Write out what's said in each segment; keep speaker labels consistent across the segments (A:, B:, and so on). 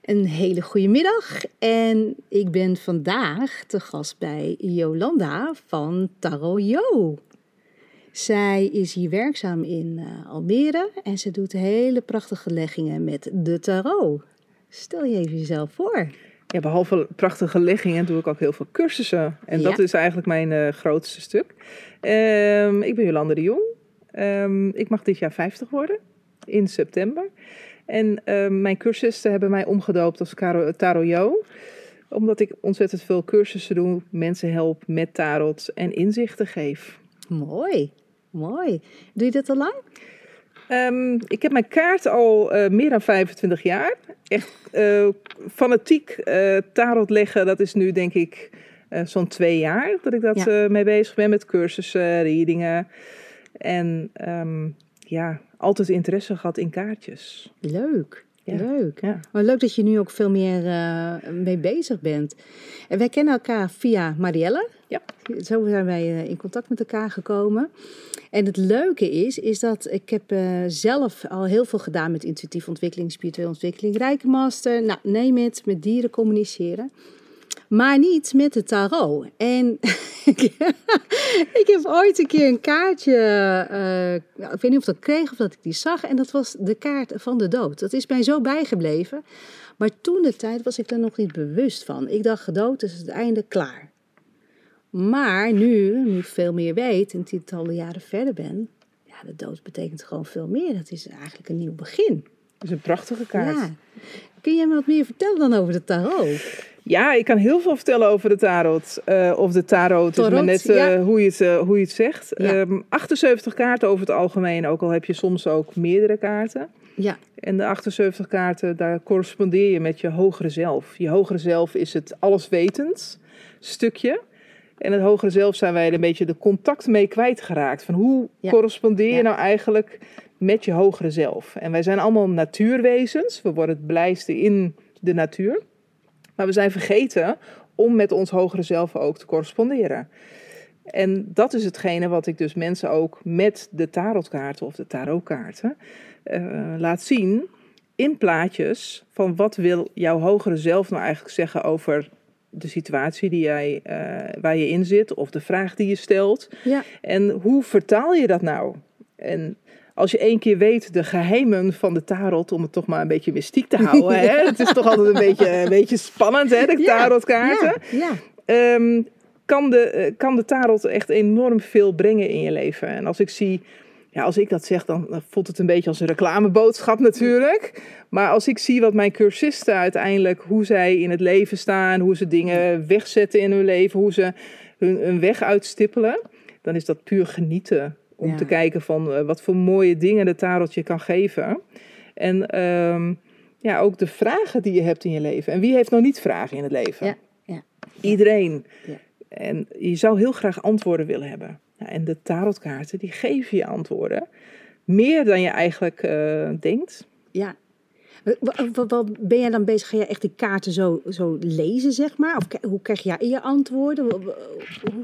A: Een hele goede middag en ik ben vandaag te gast bij Jolanda van Tarot Jo. Zij is hier werkzaam in uh, Almere en ze doet hele prachtige leggingen met de tarot. Stel je even jezelf voor.
B: Ja, behalve prachtige leggingen doe ik ook heel veel cursussen. En
A: Ja.
B: dat is eigenlijk mijn eh, grootste stuk. Ehm, ik ben Jolande de Jong. Ehm, ik mag dit jaar 50 worden, in september. En ehm, mijn cursisten hebben mij omgedoopt als Tarot Jo. Omdat ik ontzettend veel cursussen doe, mensen help met tarot en inzichten geef.
A: Mooi, mooi. Doe je dat al lang?
B: Ehm, ik heb mijn kaart al eh, meer dan 25 jaar. Echt eh, fanatiek eh tarot leggen, dat is nu denk ik zo'n twee jaar dat ik dat
A: Ja.
B: mee bezig ben met cursussen, readingen. En ehm, ja, altijd interesse gehad in kaartjes.
A: Leuk,
B: Ja.
A: leuk.
B: Ja.
A: Maar leuk dat je nu ook veel meer eh, mee bezig bent. En wij kennen elkaar via Marielle.
B: Ja.
A: Zo zijn wij eh, in contact met elkaar gekomen. En het leuke is, is dat ik heb eh, zelf al heel veel gedaan met intuïtieve ontwikkeling, spirituele ontwikkeling, rijkenmaster, nou, neem het, met dieren communiceren. Maar niet met de tarot. En ik heb ooit een keer een kaartje, eh, ik weet niet of ik dat kreeg of dat ik die zag. En dat was de kaart van de dood. Dat is mij zo bijgebleven. Maar toen de tijd was ik er nog niet bewust van. Ik dacht, dood is het einde klaar. Maar nu, nu ik veel meer weet en tientallen jaren verder ben, ja, de dood betekent gewoon veel meer. Dat is eigenlijk een nieuw begin.
B: Dat is een prachtige kaart.
A: Ja. Kun jij me wat meer vertellen dan over de tarot?
B: Ja, ik kan heel veel vertellen over de tarot. Eh, of de tarot, het is
A: Tarot,
B: net eh,
A: ja.
B: hoe, je het, hoe je het zegt.
A: Ja.
B: Ehm, 78 kaarten over het algemeen, ook al heb je soms ook meerdere kaarten.
A: Ja,
B: En de 78 kaarten, daar correspondeer je met je hogere zelf. Je hogere zelf is het alleswetend stukje. En het hogere zelf zijn wij er een beetje de contact mee kwijtgeraakt. Van hoe
A: Ja.
B: correspondeer je nou eigenlijk met je hogere zelf? En wij zijn allemaal natuurwezens. We worden het blijste in de natuur. Maar we zijn vergeten om met ons hogere zelf ook te corresponderen. En dat is hetgene wat ik dus mensen ook met de tarotkaarten of de tarotkaarten eh, laat zien in plaatjes van wat wil jouw hogere zelf nou eigenlijk zeggen over de situatie die jij, eh, waar je in zit of de vraag die je stelt.
A: ja,
B: En hoe vertaal je dat nou? En als je één keer weet de geheimen van de tarot, om het toch maar een beetje mystiek te houden. hè? Het is toch altijd een beetje, een beetje spannend, hè, de tarotkaarten.
A: ja, ja.
B: Ehm, kan, de, eh, kan de tarot echt enorm veel brengen in je leven. En als ik zie, ja, als ik dat zeg, dan dan voelt het een beetje als een reclameboodschap natuurlijk. Maar als ik zie wat mijn cursisten uiteindelijk, hoe zij in het leven staan, hoe ze dingen wegzetten in hun leven, hoe ze hun, hun weg uitstippelen, dan is dat puur genieten. Om
A: Ja.
B: te kijken van eh, wat voor mooie dingen de tarot je kan geven. En ehm, ja, ook de vragen die je hebt in je leven. En wie heeft nou niet vragen in het leven?
A: Ja, ja.
B: Iedereen.
A: Ja.
B: En je zou heel graag antwoorden willen hebben. Ja, en de tarotkaarten, die geven je antwoorden. Meer dan je eigenlijk eh, denkt.
A: Ja. Wa- wa- wa- Wat ben jij dan bezig? Ga je echt die kaarten zo, zo lezen, zeg maar? Of hoe krijg jij je antwoorden? Hoe,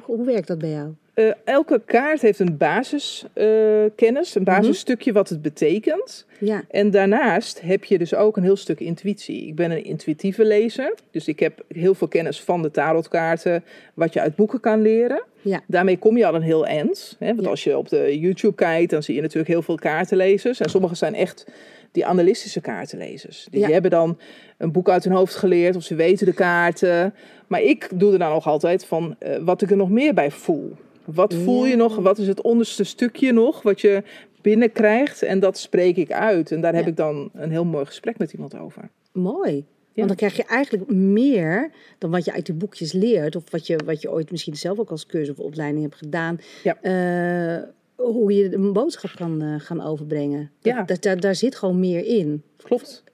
A: hoe werkt dat bij jou?
B: Eh, elke kaart heeft een basiskennis, een basisstukje wat het betekent.
A: Ja,
B: En daarnaast heb je dus ook een heel stuk intuïtie. Ik ben een intuïtieve lezer, dus ik heb heel veel kennis van de tarotkaarten, wat je uit boeken kan leren.
A: ja,
B: Daarmee kom je al een heel eind. Hè? Want
A: Ja.
B: als je op de YouTube kijkt, dan zie je natuurlijk heel veel kaartenlezers. En sommige zijn echt die analistische kaartenlezers. Die
A: Ja.
B: hebben dan een boek uit hun hoofd geleerd of ze weten de kaarten. Maar ik doe er dan nog altijd van eh, wat ik er nog meer bij voel. Wat voel je nog? Wat is het onderste stukje nog wat je binnenkrijgt? En dat spreek ik uit. En daar heb
A: Ja.
B: ik dan een heel mooi gesprek met iemand over.
A: mooi.
B: Ja.
A: Want dan krijg je eigenlijk meer dan wat je uit die boekjes leert. Of wat je, wat je ooit misschien zelf ook als cursus of opleiding hebt gedaan.
B: Ja.
A: Eh, hoe je een boodschap kan eh, gaan overbrengen. Dat,
B: Ja.
A: dat, daar, daar zit gewoon meer in.
B: Klopt.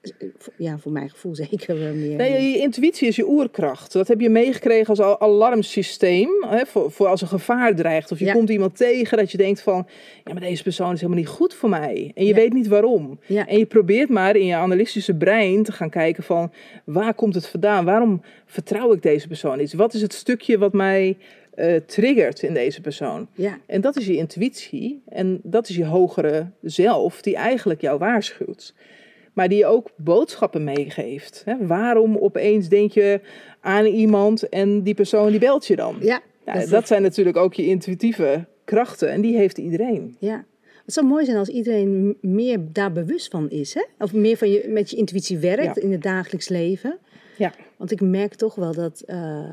A: Ja, voor mijn gevoel zeker wel meer.
B: Nee, je intuïtie is je oerkracht. Dat heb je meegekregen als al- alarmsysteem. Hè, voor, voor als een gevaar dreigt. Of je
A: Ja.
B: komt iemand tegen dat je denkt van... Ja, maar deze persoon is helemaal niet goed voor mij. En je
A: Ja.
B: weet niet waarom.
A: Ja.
B: En je probeert maar in je analytische brein te gaan kijken van... Waar komt het vandaan? Waarom vertrouw ik deze persoon niet? Wat is het stukje wat mij eh, triggert in deze persoon?
A: Ja,
B: En dat is je intuïtie. En dat is je hogere zelf die eigenlijk jou waarschuwt. maar die je ook boodschappen meegeeft. Hè? Waarom opeens denk je aan iemand en die persoon die belt je dan?
A: Ja,
B: Nou,
A: dat-
B: dat zijn natuurlijk ook je intuïtieve krachten en die heeft iedereen.
A: ja. Het zou mooi zijn als iedereen meer daar bewust van is. Hè? Of meer van je, met je intuïtie werkt
B: Ja.
A: in het dagelijks leven.
B: Ja.
A: Want ik merk toch wel dat eh,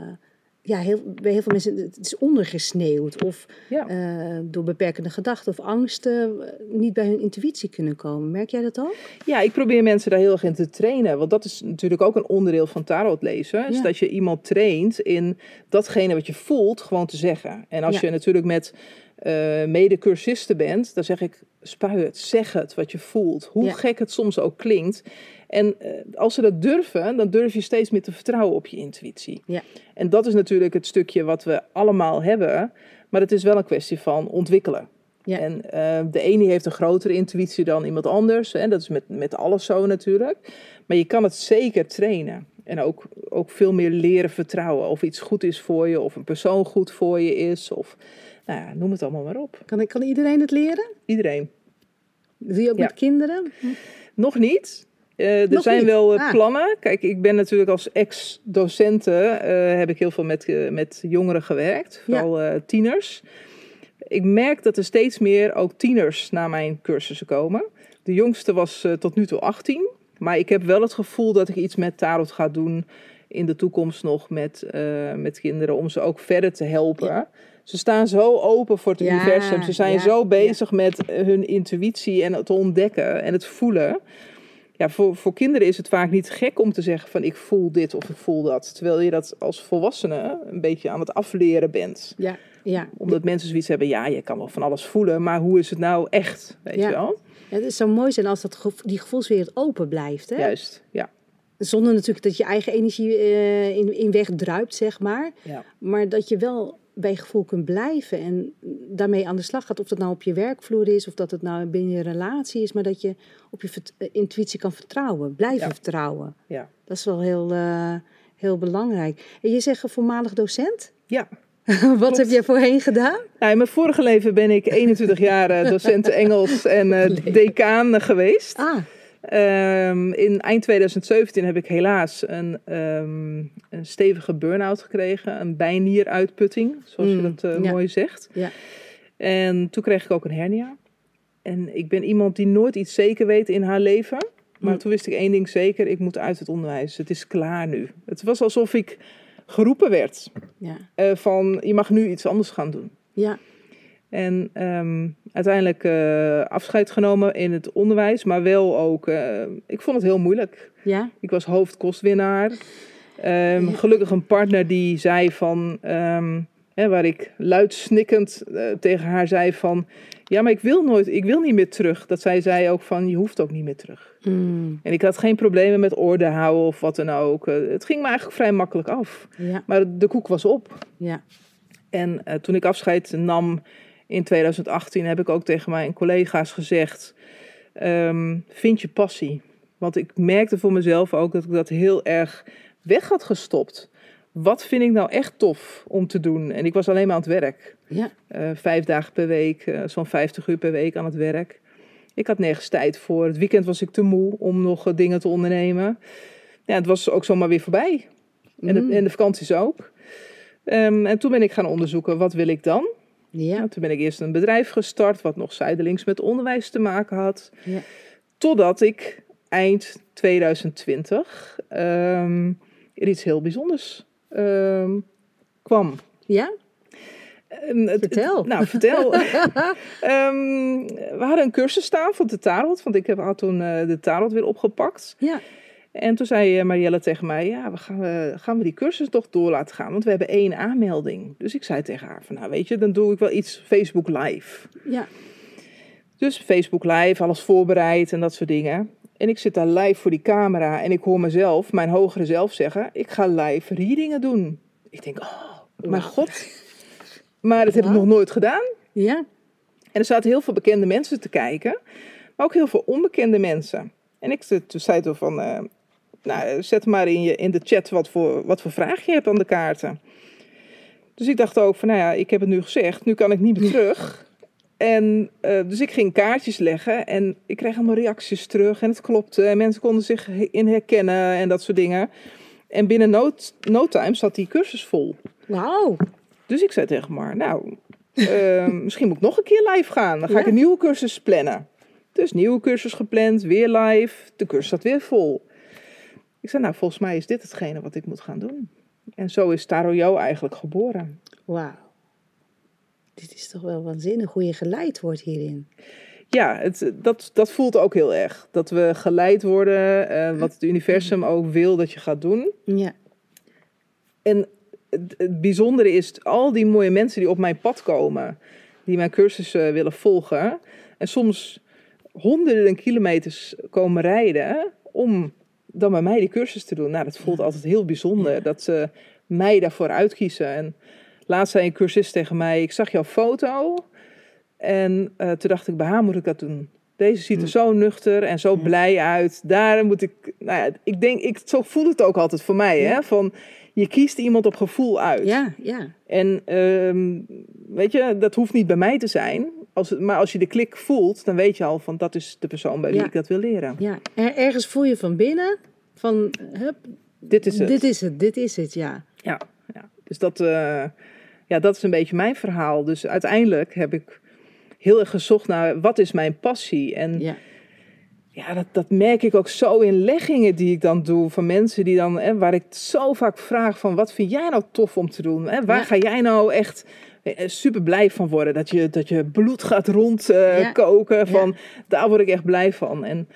A: ja, heel, bij heel veel mensen het is ondergesneeuwd. Of
B: Ja.
A: eh, door beperkende gedachten of angsten eh, niet bij hun intuïtie kunnen komen. Merk jij dat ook?
B: Ja, ik probeer mensen daar heel erg in te trainen. Want dat is natuurlijk ook een onderdeel van tarot lezen. Is dat je iemand traint in datgene wat je voelt gewoon te zeggen. En als
A: Ja.
B: je natuurlijk met eh mede-cursisten bent, dan zeg ik spui het, zeg het wat je voelt. Hoe
A: Ja.
B: gek het soms ook klinkt. En eh, als ze dat durven, dan durf je steeds meer te vertrouwen op je intuïtie.
A: Ja.
B: En dat is natuurlijk het stukje wat we allemaal hebben. Maar het is wel een kwestie van ontwikkelen.
A: Ja.
B: En eh, de ene heeft een grotere intuïtie dan iemand anders. En dat is met, met alles zo natuurlijk. Maar je kan het zeker trainen. En ook, ook veel meer leren vertrouwen. Of iets goed is voor je, of een persoon goed voor je is. Of nou ja, noem het allemaal maar op.
A: Kan, kan iedereen het leren?
B: Iedereen.
A: Doe je ook
B: Ja.
A: met kinderen?
B: Nog niet. Eh, er
A: Nog
B: zijn
A: niet?
B: wel eh,
A: Ah.
B: plannen. Kijk, ik ben natuurlijk als ex-docente, eh, heb ik heel veel met, met jongeren gewerkt. Vooral tieners. Ik merk dat er steeds meer ook tieners naar mijn cursussen komen. De jongste was tot nu toe 18. Maar ik heb wel het gevoel dat ik iets met tarot ga doen in de toekomst nog met, met kinderen. Om ze ook verder te helpen. Ze staan zo open voor het
A: Ja,
B: universum. Ze zijn
A: ja,
B: zo bezig met eh, hun intuïtie en het ontdekken en het voelen. Ja, voor, voor kinderen is het vaak niet gek om te zeggen van ik voel dit of ik voel dat. Terwijl je dat als volwassene een beetje aan het afleren bent.
A: Ja, ja.
B: Omdat mensen zoiets hebben, ja, je kan wel van alles voelen, maar hoe is het nou echt? Weet je wel?
A: Ja, Het zou mooi zijn als dat gevo- die gevoelswereld open blijft. Hè?
B: Juist, ja.
A: Zonder natuurlijk dat je eigen energie eh, in, in weg druipt, zeg maar.
B: ja.
A: Maar dat je wel bij gevoel kunt blijven en daarmee aan de slag gaat. Of dat nou op je werkvloer is, of dat het nou binnen je relatie is. Maar dat je op je eh, intuïtie kan vertrouwen, blijven
B: Ja.
A: vertrouwen.
B: Ja.
A: Dat is wel heel, eh, heel belangrijk. En je zegt een voormalig docent.
B: ja.
A: Wat heb jij voorheen gedaan?
B: Nou, in mijn vorige leven ben ik 21 jaar eh, docent Engels en eh, decaan eh, geweest.
A: Ah,
B: Ehm, in eind 2017 heb ik helaas een, ehm, een stevige burn-out gekregen. Een bijnieruitputting, zoals je
A: Mm,
B: dat eh,
A: ja.
B: mooi zegt.
A: ja.
B: En toen kreeg ik ook een hernia. En ik ben iemand die nooit iets zeker weet in haar leven. Maar
A: Mm.
B: toen wist ik één ding zeker, ik moet uit het onderwijs. Het is klaar nu. Het was alsof ik geroepen werd
A: Ja,
B: eh, van je mag nu iets anders gaan doen.
A: ja,
B: En ehm, uiteindelijk eh, afscheid genomen in het onderwijs, maar wel ook, eh, ik vond het heel moeilijk.
A: ja,
B: Ik was hoofdkostwinnaar. Ehm,
A: Ja.
B: Gelukkig een partner die zei van, ehm, hè, waar ik luidsnikkend eh, tegen haar zei van, ja, maar ik wil nooit, ik wil niet meer terug. Dat zij zei ook van, je hoeft ook niet meer terug.
A: Mm,
B: En ik had geen problemen met orde houden of wat dan ook. Het ging me eigenlijk vrij makkelijk af.
A: ja,
B: Maar de koek was op.
A: ja,
B: En toen ik afscheid nam in 2018, heb ik ook tegen mijn collega's gezegd: ehm, vind je passie. Want ik merkte voor mezelf ook dat ik dat heel erg weg had gestopt. Wat vind ik nou echt tof om te doen? En ik was alleen maar aan het werk.
A: ja,
B: Eh, vijf dagen per week, eh, zo'n 50 uur per week aan het werk. Ik had nergens tijd voor. Het weekend was ik te moe om nog eh, dingen te ondernemen. Ja, het was ook zomaar weer voorbij. En, de,
A: Mm.
B: en de vakanties ook. Ehm, en toen ben ik gaan onderzoeken, wat wil ik dan?
A: Ja,
B: toen ben ik eerst een bedrijf gestart, wat nog zijdelings met onderwijs te maken had.
A: ja.
B: Totdat ik eind 2020 ehm, er iets heel bijzonders ehm, kwam.
A: ja? Vertel.
B: het- nou, vertel. Ehm, we hadden een cursus staan van de tarot, want ik heb, had toen eh, de tarot weer opgepakt.
A: Ja,
B: En toen zei eh, Marielle tegen mij, ja, we gaan, we, gaan we die cursus toch door laten gaan? Want we hebben één aanmelding. Dus ik zei tegen haar van, nou weet je, dan doe ik wel iets Facebook live.
A: ja,
B: Dus Facebook live, alles voorbereid en dat soort dingen. En ik zit daar live voor die camera en ik hoor mezelf, mijn hogere zelf zeggen, ik ga live readingen doen. Ik denk, oh, mijn god. Maar dat heb ik nog nooit gedaan.
A: ja,
B: En er zaten heel veel bekende mensen te kijken, maar ook heel veel onbekende mensen. En ik zei- toen zei toen van, eh, nou, zet maar in, je, in de chat wat voor, wat voor vraag je hebt aan de kaarten. Dus ik dacht ook van, nou ja, ik heb het nu gezegd, nu kan ik niet meer terug. En eh, dus ik ging kaartjes leggen en ik kreeg allemaal reacties terug en het klopte. En mensen konden zich in herkennen en dat soort dingen. En binnen no, no time zat die cursus vol.
A: Wauw.
B: Dus ik zei tegen Mar, nou, eh, misschien moet ik nog een keer live gaan. Dan ga ik een nieuwe cursus plannen. Dus nieuwe cursus gepland, weer live. De cursus zat weer vol. Ik zei, nou, volgens mij is dit hetgene wat ik moet gaan doen. En zo is Taro Jo eigenlijk geboren.
A: Wauw. Dit is toch wel waanzinnig hoe je geleid wordt hierin.
B: Ja, het, dat, dat voelt ook heel erg. Dat we geleid worden, eh, wat het universum ook wil dat je gaat doen.
A: Ja.
B: En het, het bijzondere is, al die mooie mensen die op mijn pad komen, die mijn cursus eh, willen volgen, en soms honderden kilometers komen rijden om dan bij mij die cursus te doen. Nou, dat voelt altijd heel bijzonder dat ze mij daarvoor uitkiezen. En laatst zei een cursist tegen mij, ik zag jouw foto en eh, toen dacht ik, bij haar moet ik dat doen. Deze ziet er zo nuchter en zo
A: Ja.
B: blij uit. Daar moet ik, nou ja, ik denk, ik, zo voelt het ook altijd voor mij, hè? Van, je kiest iemand op gevoel uit.
A: Ja, ja.
B: En ehm, weet je, dat hoeft niet bij mij te zijn. Als het, maar als je de klik voelt, dan weet je al van dat is de persoon bij wie
A: Ja.
B: ik dat wil leren.
A: ja. Er- ergens voel je van binnen van, hup,
B: Dit is het.
A: dit is het, dit is het, ja.
B: Ja, ja. Dus dat, eh, ja, dat is een beetje mijn verhaal. Dus uiteindelijk heb ik heel erg gezocht naar wat is mijn passie. En
A: Ja,
B: ja, dat, dat merk ik ook zo in leggingen die ik dan doe van mensen die dan, hè, waar ik zo vaak vraag van wat vind jij nou tof om te doen? Hè? Waar
A: Ja.
B: ga jij nou echt super blij van worden? Dat je, dat je bloed gaat
A: Ja.
B: rondkoken. van, Daar word ik echt blij van. En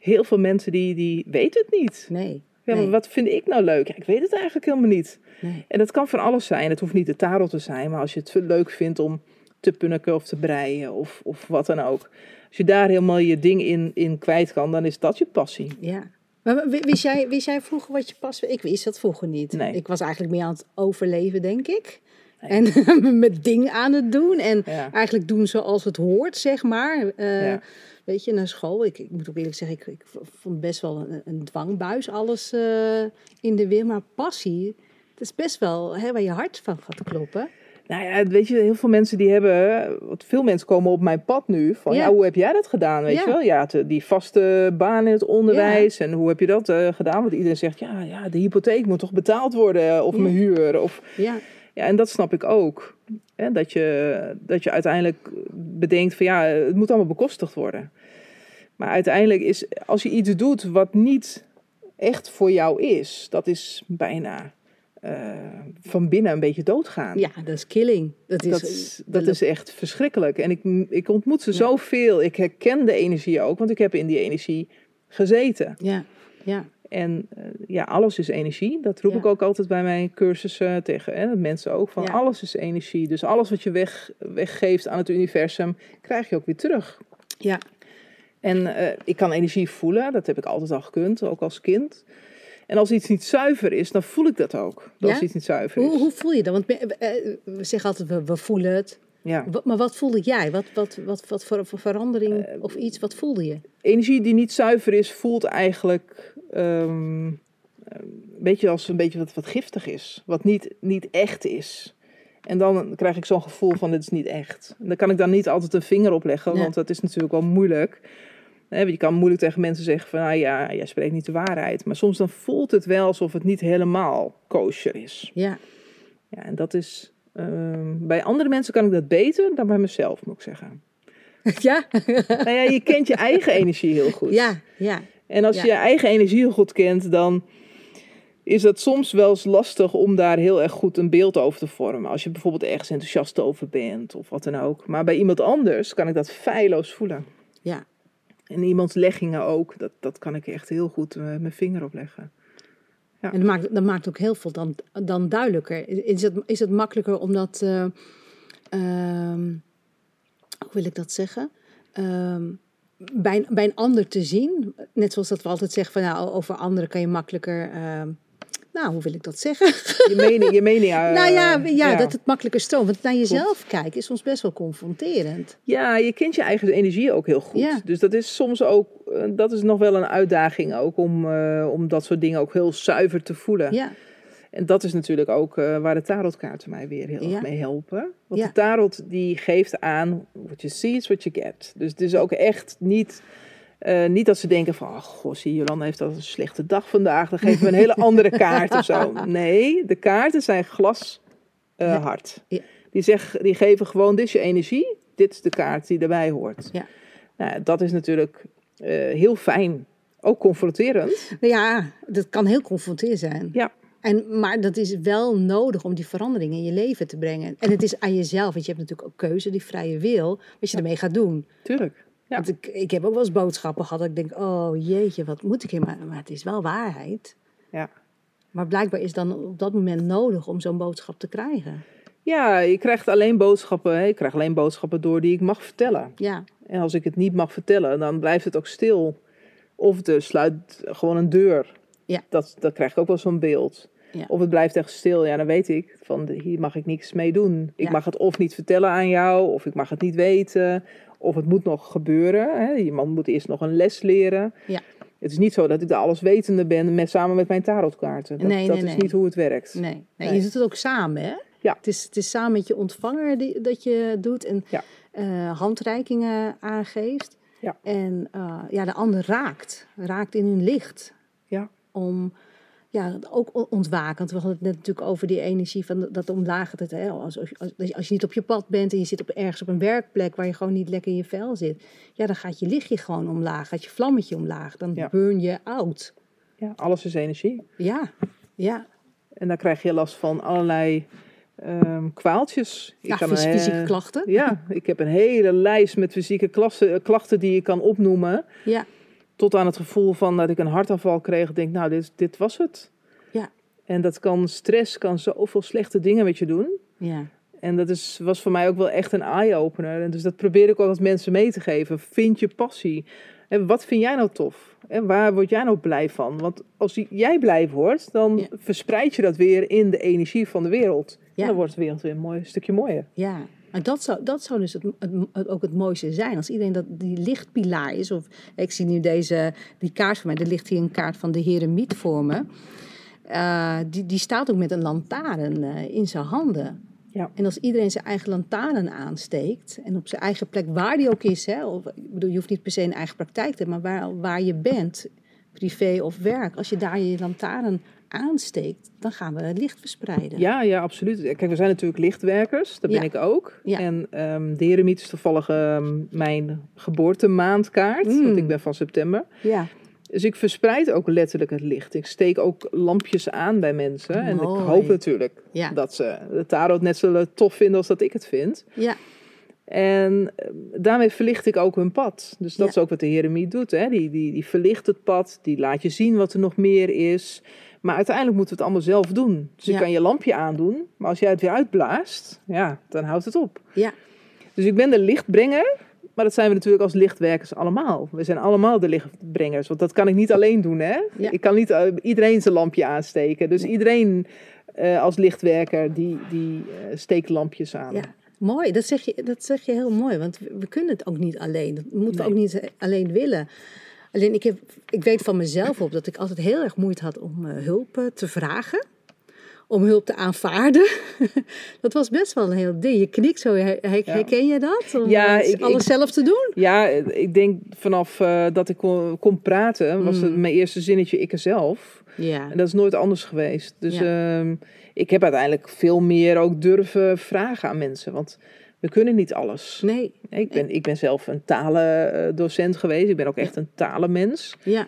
B: heel veel mensen die, die weten het niet.
A: nee.
B: Ja, maar
A: nee,
B: wat vind ik nou leuk? Ja, ik weet het eigenlijk helemaal niet.
A: nee.
B: En dat kan van alles zijn. Het hoeft niet de tarot te zijn, maar als je het leuk vindt om te punniken of te breien of, of wat dan ook. Als je daar helemaal je ding in, in kwijt kan, dan is dat je passie.
A: Ja. Maar wist jij, wist jij vroeger wat je pas... Ik wist dat vroeger niet.
B: Nee.
A: Ik was eigenlijk meer aan het overleven, denk ik. En met dingen aan het doen. En
B: Ja.
A: eigenlijk doen zoals het hoort, zeg maar. Eh,
B: Ja.
A: Weet je, naar school. Ik, ik moet ook eerlijk zeggen, ik, ik vond best wel een, een dwangbuis alles eh, in de weer. Maar passie, dat is best wel hè, waar je hart van gaat kloppen.
B: Nou ja, weet je, heel veel mensen die hebben, veel mensen komen op mijn pad nu van, ja,
A: Ja.
B: hoe heb jij dat gedaan, weet
A: Ja.
B: je wel? Ja, te- die vaste baan in het onderwijs en hoe heb je dat eh, gedaan? Want iedereen zegt, ja, ja, de hypotheek moet toch betaald worden of mijn huur of
A: Ja,
B: Ja, en dat snap ik ook. Hè, dat, je, dat je uiteindelijk bedenkt van ja, het moet allemaal bekostigd worden. Maar uiteindelijk is, als je iets doet wat niet echt voor jou is, dat is bijna eh, van binnen een beetje doodgaan.
A: ja, dat is killing. Dat is,
B: dat, is, dat echt verschrikkelijk. En ik, ik ontmoet ze
A: Ja.
B: zoveel. Ik herken de energie ook, want ik heb in die energie gezeten.
A: Ja, ja,
B: En eh, ja, alles is energie. Dat roep
A: Ja.
B: ik ook altijd bij mijn cursussen tegen hè, mensen ook. Van
A: Ja.
B: alles is energie. Dus alles wat je weg, weggeeft aan het universum, krijg je ook weer terug.
A: ja.
B: En eh, ik kan energie voelen. Dat heb ik altijd al gekund, ook als kind. En als iets niet zuiver is, dan voel ik dat ook.
A: Ja?
B: Als iets niet zuiver is.
A: hoe voel je dat? Want eh, we zeggen altijd, we, we voelen het.
B: Ja.
A: Maar wat voelde jij? Wat, wat, wat, wat voor, voor verandering of iets, wat voelde je?
B: Energie die niet zuiver is, voelt eigenlijk ehm, een beetje als een beetje wat, wat giftig is. Wat niet, niet echt is. En dan krijg ik zo'n gevoel van dit is niet echt. En daar kan ik dan niet altijd een vinger op leggen, want dat is natuurlijk wel moeilijk. Je kan moeilijk tegen mensen zeggen van nou ja, jij spreekt niet de waarheid. Maar soms dan voelt het wel alsof het niet helemaal kosher is.
A: Ja,
B: Ja, en dat is... ehm, bij andere mensen kan ik dat beter dan bij mezelf, moet ik zeggen.
A: ja,
B: nou ja, je kent je eigen energie heel goed.
A: ja, ja,
B: En als
A: Ja.
B: je je eigen energie heel goed kent, dan is dat soms wel eens lastig om daar heel erg goed een beeld over te vormen. Als je bijvoorbeeld ergens enthousiast over bent of wat dan ook. Maar bij iemand anders kan ik dat feilloos voelen.
A: ja.
B: En iemands leggingen ook, dat, dat kan ik echt heel goed eh, mijn vinger op leggen.
A: En dat maakt, dat maakt ook heel veel dan, dan duidelijker. Is het, is het makkelijker om dat, eh, ehm, hoe wil ik dat zeggen? Ehm, bij, een- bij een ander te zien. Net zoals dat we altijd zeggen van nou, over anderen kan je makkelijker. ehm, nou, hoe wil ik dat zeggen?
B: Je mening, je mening. eh,
A: nou ja, ja, dat het makkelijker stroomt. Want naar jezelf kijken is soms best wel confronterend.
B: Ja, je kent je eigen energie ook heel goed.
A: Ja.
B: Dus dat is soms ook, eh, dat is nog wel een uitdaging ook om, eh, om dat soort dingen ook heel zuiver te voelen.
A: Ja,
B: En dat is natuurlijk ook eh, waar de tarotkaarten mij weer heel
A: Ja.
B: erg mee helpen. Want
A: Ja.
B: de tarot die geeft aan, what you see is what you get. Dus het is ook echt niet, eh, niet dat ze denken van, oh goh, zie Jolanda heeft dat een slechte dag vandaag. Dan geven we een hele andere kaart of zo. Nee, de kaarten zijn glashard.
A: Ja.
B: hard.
A: Ja.
B: Die, die geven gewoon, dit is je energie, dit is de kaart die erbij hoort.
A: Ja.
B: Nou, dat is natuurlijk eh, heel fijn. Ook confronterend.
A: Ja, dat kan heel confronterend zijn.
B: Ja.
A: En, maar dat is wel nodig om die verandering in je leven te brengen. En het is aan jezelf, want je hebt natuurlijk ook keuze, die vrije wil, wat je ermee gaat doen.
B: Tuurlijk. Ja.
A: Want ik, ik heb ook wel eens boodschappen gehad dat ik denk, oh jeetje, wat moet ik hier maar. Maar het is wel waarheid.
B: Ja.
A: Maar blijkbaar is dan op dat moment nodig om zo'n boodschap te krijgen.
B: Ja, je krijgt alleen boodschappen. Hè? Ik krijg alleen boodschappen door die ik mag vertellen.
A: Ja,
B: En als ik het niet mag vertellen, dan blijft het ook stil. Of er sluit gewoon een deur.
A: Ja.
B: Dat, dat krijg ik ook wel zo'n beeld.
A: Ja.
B: Of het blijft echt stil. Ja, dan weet ik van hier mag ik niks mee doen. Ik
A: Ja.
B: mag het of niet vertellen aan jou, of ik mag het niet weten. Of het moet nog gebeuren. Hè? Iemand moet eerst nog een les leren.
A: Ja.
B: Het is niet zo dat ik de alleswetende ben met, samen met mijn tarotkaarten. Dat,
A: Nee,
B: dat
A: nee,
B: is
A: nee.
B: niet hoe het werkt.
A: nee. nee,
B: Nee.
A: Je doet het ook samen, hè?
B: Ja.
A: Het is, het is samen met je ontvanger die, dat je doet en
B: Ja.
A: eh, handreikingen aangeeft.
B: Ja.
A: En eh, ja, de ander raakt, raakt in hun licht.
B: Ja.
A: Om, ja, ook ontwakend. We hadden het net natuurlijk over die energie van dat omlaag. Het, hè, als, als, als, als je niet op je pad bent en je zit op, ergens op een werkplek waar je gewoon niet lekker in je vel zit. Ja, dan gaat je lichtje gewoon omlaag, gaat je vlammetje omlaag. Dan
B: Ja.
A: burn je out.
B: Ja, alles is energie.
A: Ja, ja.
B: En dan krijg je last van allerlei ehm, kwaaltjes. Ik
A: ja
B: kan
A: fys-
B: een,
A: fysieke klachten.
B: Ja, ik heb een hele lijst met fysieke klachten, klachten die je kan opnoemen.
A: Ja,
B: Tot aan het gevoel van dat ik een hartaanval kreeg. Denk, nou, dit, dit was het.
A: Ja.
B: En dat kan stress, kan zoveel slechte dingen met je doen.
A: ja.
B: En dat is, was voor mij ook wel echt een eye-opener. En dus dat probeer ik ook als mensen mee te geven. Vind je passie. En wat vind jij nou tof? En waar word jij nou blij van? Want als jij blij wordt, dan
A: Ja.
B: verspreid je dat weer in de energie van de wereld.
A: Ja.
B: En dan wordt de wereld weer een mooi stukje mooier.
A: Ja, maar dat zou, dat zou dus het, het, ook het mooiste zijn. Als iedereen dat die lichtpilaar is. Of ik zie nu deze, die kaart voor mij. Er ligt hier een kaart van de Heremiet voor me. Eh, die, die staat ook met een lantaarn eh, in zijn handen.
B: Ja.
A: En als iedereen zijn eigen lantaarn aansteekt. En op zijn eigen plek, waar die ook is. Hè, of, ik bedoel, je hoeft niet per se een eigen praktijk te hebben. Maar waar, waar je bent, privé of werk. Als je daar je lantaarn aansteekt, dan gaan we licht verspreiden.
B: Ja, ja, absoluut. Kijk, we zijn natuurlijk lichtwerkers. Dat ben
A: Ja.
B: ik ook.
A: Ja.
B: En ehm de Heremiet is toevallig ehm, mijn geboortemaandkaart.
A: Mm.
B: Want ik ben van september.
A: ja.
B: Dus ik verspreid ook letterlijk het licht. Ik steek ook lampjes aan bij mensen. En ik hoop natuurlijk
A: Ja.
B: dat ze de tarot net zo tof vinden als dat ik het vind.
A: ja.
B: En eh, daarmee verlicht ik ook hun pad. Dus dat
A: Ja.
B: is ook wat de Heremiet doet. Hè? Die, die, die verlicht het pad, die laat je zien wat er nog meer is. Maar uiteindelijk moeten we het allemaal zelf doen. Dus je
A: Ja.
B: kan je lampje aandoen, maar als jij het weer uitblaast, ja, dan houdt het op.
A: Ja.
B: Dus ik ben de lichtbrenger, maar dat zijn we natuurlijk als lichtwerkers allemaal. We zijn allemaal de lichtbrengers, want dat kan ik niet alleen doen. Hè?
A: Ja.
B: Ik kan niet eh, iedereen zijn lampje aansteken. Dus iedereen eh, als lichtwerker, die, die eh, steekt lampjes aan.
A: Ja, mooi. Dat zeg, je, dat zeg je heel mooi. Want we, kunnen het ook niet alleen. Dat moeten we ook niet alleen willen. Alleen ik, heb, ik weet van mezelf op dat ik altijd heel erg moeite had om eh, hulp eh, te vragen. Om hulp te aanvaarden. dat was best wel een heel ding. Je knikt zo. Herken je dat? Om
B: Ja,
A: eh,
B: ik-
A: alles
B: ik-
A: zelf te doen?
B: Ja, ik denk vanaf dat ik kon, kon praten, was het
A: Mm.
B: mijn eerste zinnetje ik er zelf.
A: Ja.
B: En dat is nooit anders geweest. Dus ehm, ik heb uiteindelijk veel meer ook durven vragen aan mensen. Want we kunnen niet alles.
A: Nee.
B: Ik ben, ik ben zelf een talendocent geweest. Ik ben ook echt een talenmens.
A: Ja.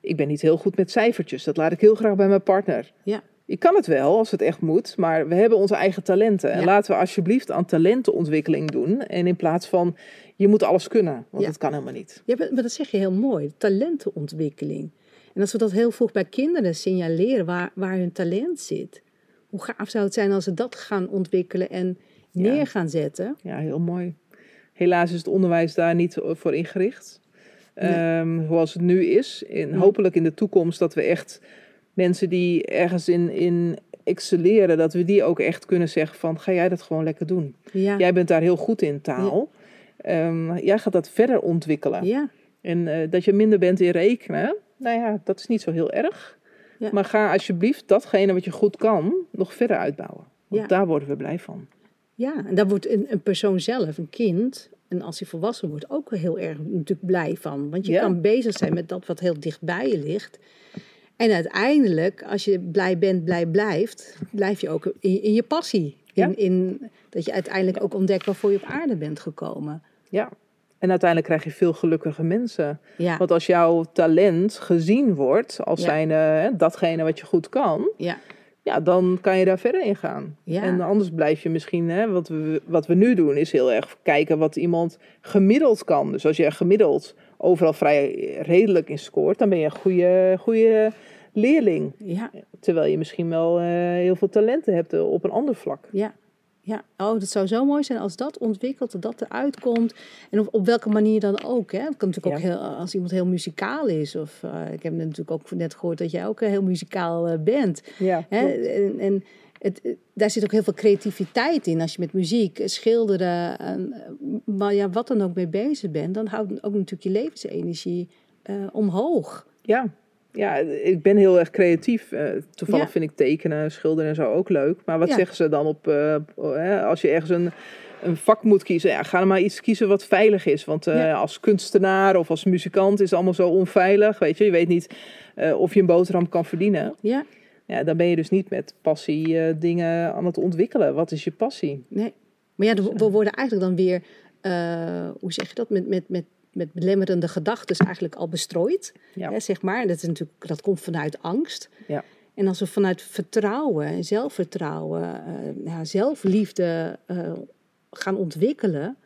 B: Ik ben niet heel goed met cijfertjes. Dat laat ik heel graag bij mijn partner.
A: Ja.
B: Ik kan het wel als het echt moet, maar we hebben onze eigen talenten. En
A: Ja.
B: laten we alsjeblieft aan talentenontwikkeling doen. En in plaats van je moet alles kunnen, want
A: Ja.
B: dat kan helemaal niet.
A: Ja, maar maar dat zeg je heel mooi. Talentenontwikkeling. En als we dat heel vroeg bij kinderen signaleren waar, waar hun talent zit. Hoe gaaf zou het zijn als ze dat gaan ontwikkelen en neer
B: Ja.
A: gaan zetten?
B: Ja, heel mooi. Helaas is het onderwijs daar niet voor ingericht.
A: Nee.
B: Ehm, zoals het nu is. In,
A: Ja.
B: Hopelijk in de toekomst dat we echt mensen die ergens in, in excelleren, dat we die ook echt kunnen zeggen van ga jij dat gewoon lekker doen.
A: Ja.
B: Jij bent daar heel goed in taal. Ehm, jij gaat dat verder ontwikkelen.
A: Ja.
B: En eh, dat je minder bent in rekenen, nou ja, dat is niet zo heel erg.
A: Ja.
B: Maar ga alsjeblieft datgene wat je goed kan nog verder uitbouwen. Want
A: Ja.
B: daar worden we blij van.
A: Ja, en daar wordt een, een persoon zelf, een kind, en als hij volwassen wordt, ook heel erg natuurlijk blij van. Want je
B: Ja.
A: kan bezig zijn met dat wat heel dicht bij je ligt. En uiteindelijk, als je blij bent, blij blijft, blijf je ook in, in je passie. In,
B: Ja.
A: in, dat je uiteindelijk ook ontdekt waarvoor je op aarde bent gekomen.
B: Ja. En uiteindelijk krijg je veel gelukkige mensen.
A: Ja,
B: Want als jouw talent gezien wordt als hè, datgene wat je goed kan,
A: ja,
B: ja, dan kan je daar verder in gaan.
A: Ja.
B: En anders blijf je misschien, hè, wat, we, wat we nu doen, is heel erg kijken wat iemand gemiddeld kan. Dus als je gemiddeld overal vrij redelijk in scoort, dan ben je een goede, goede leerling.
A: ja,
B: Terwijl je misschien wel eh, heel veel talenten hebt eh, op een ander vlak.
A: ja. Ja, oh, dat zou zo mooi zijn als dat ontwikkelt, dat dat eruit komt. En op, op welke manier dan ook. Hè? Het kan natuurlijk
B: Ja.
A: ook heel, als iemand heel muzikaal is. Of eh, ik heb natuurlijk ook net gehoord dat jij ook eh, heel muzikaal eh, bent.
B: Ja,
A: Hè? En, en het, daar zit ook heel veel creativiteit in. Als je met muziek, schilderen, en, maar ja, wat dan ook mee bezig bent, dan houdt ook natuurlijk je levensenergie omhoog.
B: ja. Ja, ik ben heel erg creatief. Eh, toevallig
A: Ja.
B: vind ik tekenen, schilderen en zo ook leuk. Maar wat
A: Ja.
B: zeggen ze dan op, eh, hè, als je ergens een, een vak moet kiezen? Ja, ga dan maar iets kiezen wat veilig is. Want eh,
A: Ja.
B: als kunstenaar of als muzikant is het allemaal zo onveilig. Weet je, je weet niet eh, of je een boterham kan verdienen.
A: Ja,
B: Ja, dan ben je dus niet met passie eh, dingen aan het ontwikkelen. Wat is je passie?
A: nee. Maar ja, de- we worden eigenlijk dan weer, eh, hoe zeg je dat, met, met, met, met belemmerende gedachten eigenlijk al bestrooid.
B: Ja.
A: Hè, zeg maar. Dat, is natuurlijk, dat komt vanuit angst.
B: Ja.
A: En als we vanuit vertrouwen en zelfvertrouwen, eh, ja, zelfliefde eh, gaan ontwikkelen,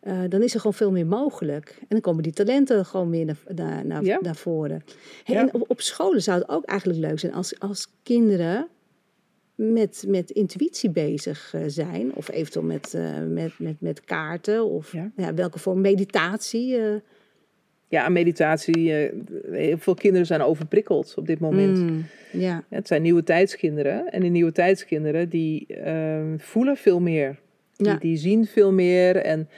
A: eh, dan is er gewoon veel meer mogelijk. En dan komen die talenten gewoon meer naar, naar, naar,
B: Ja.
A: naar voren. Hey. En op, op scholen zou het ook eigenlijk leuk zijn als, als kinderen met, met intuïtie bezig eh, zijn. Of eventueel met, eh, met, met, met kaarten of
B: Ja.
A: ja. welke vorm meditatie. eh.
B: Ja, meditatie. heel veel kinderen zijn overprikkeld op dit moment.
A: Mm, ja,
B: Het zijn nieuwe tijdskinderen. En die nieuwe tijdskinderen die ehm, voelen veel meer. Die,
A: Ja.
B: die zien veel meer. En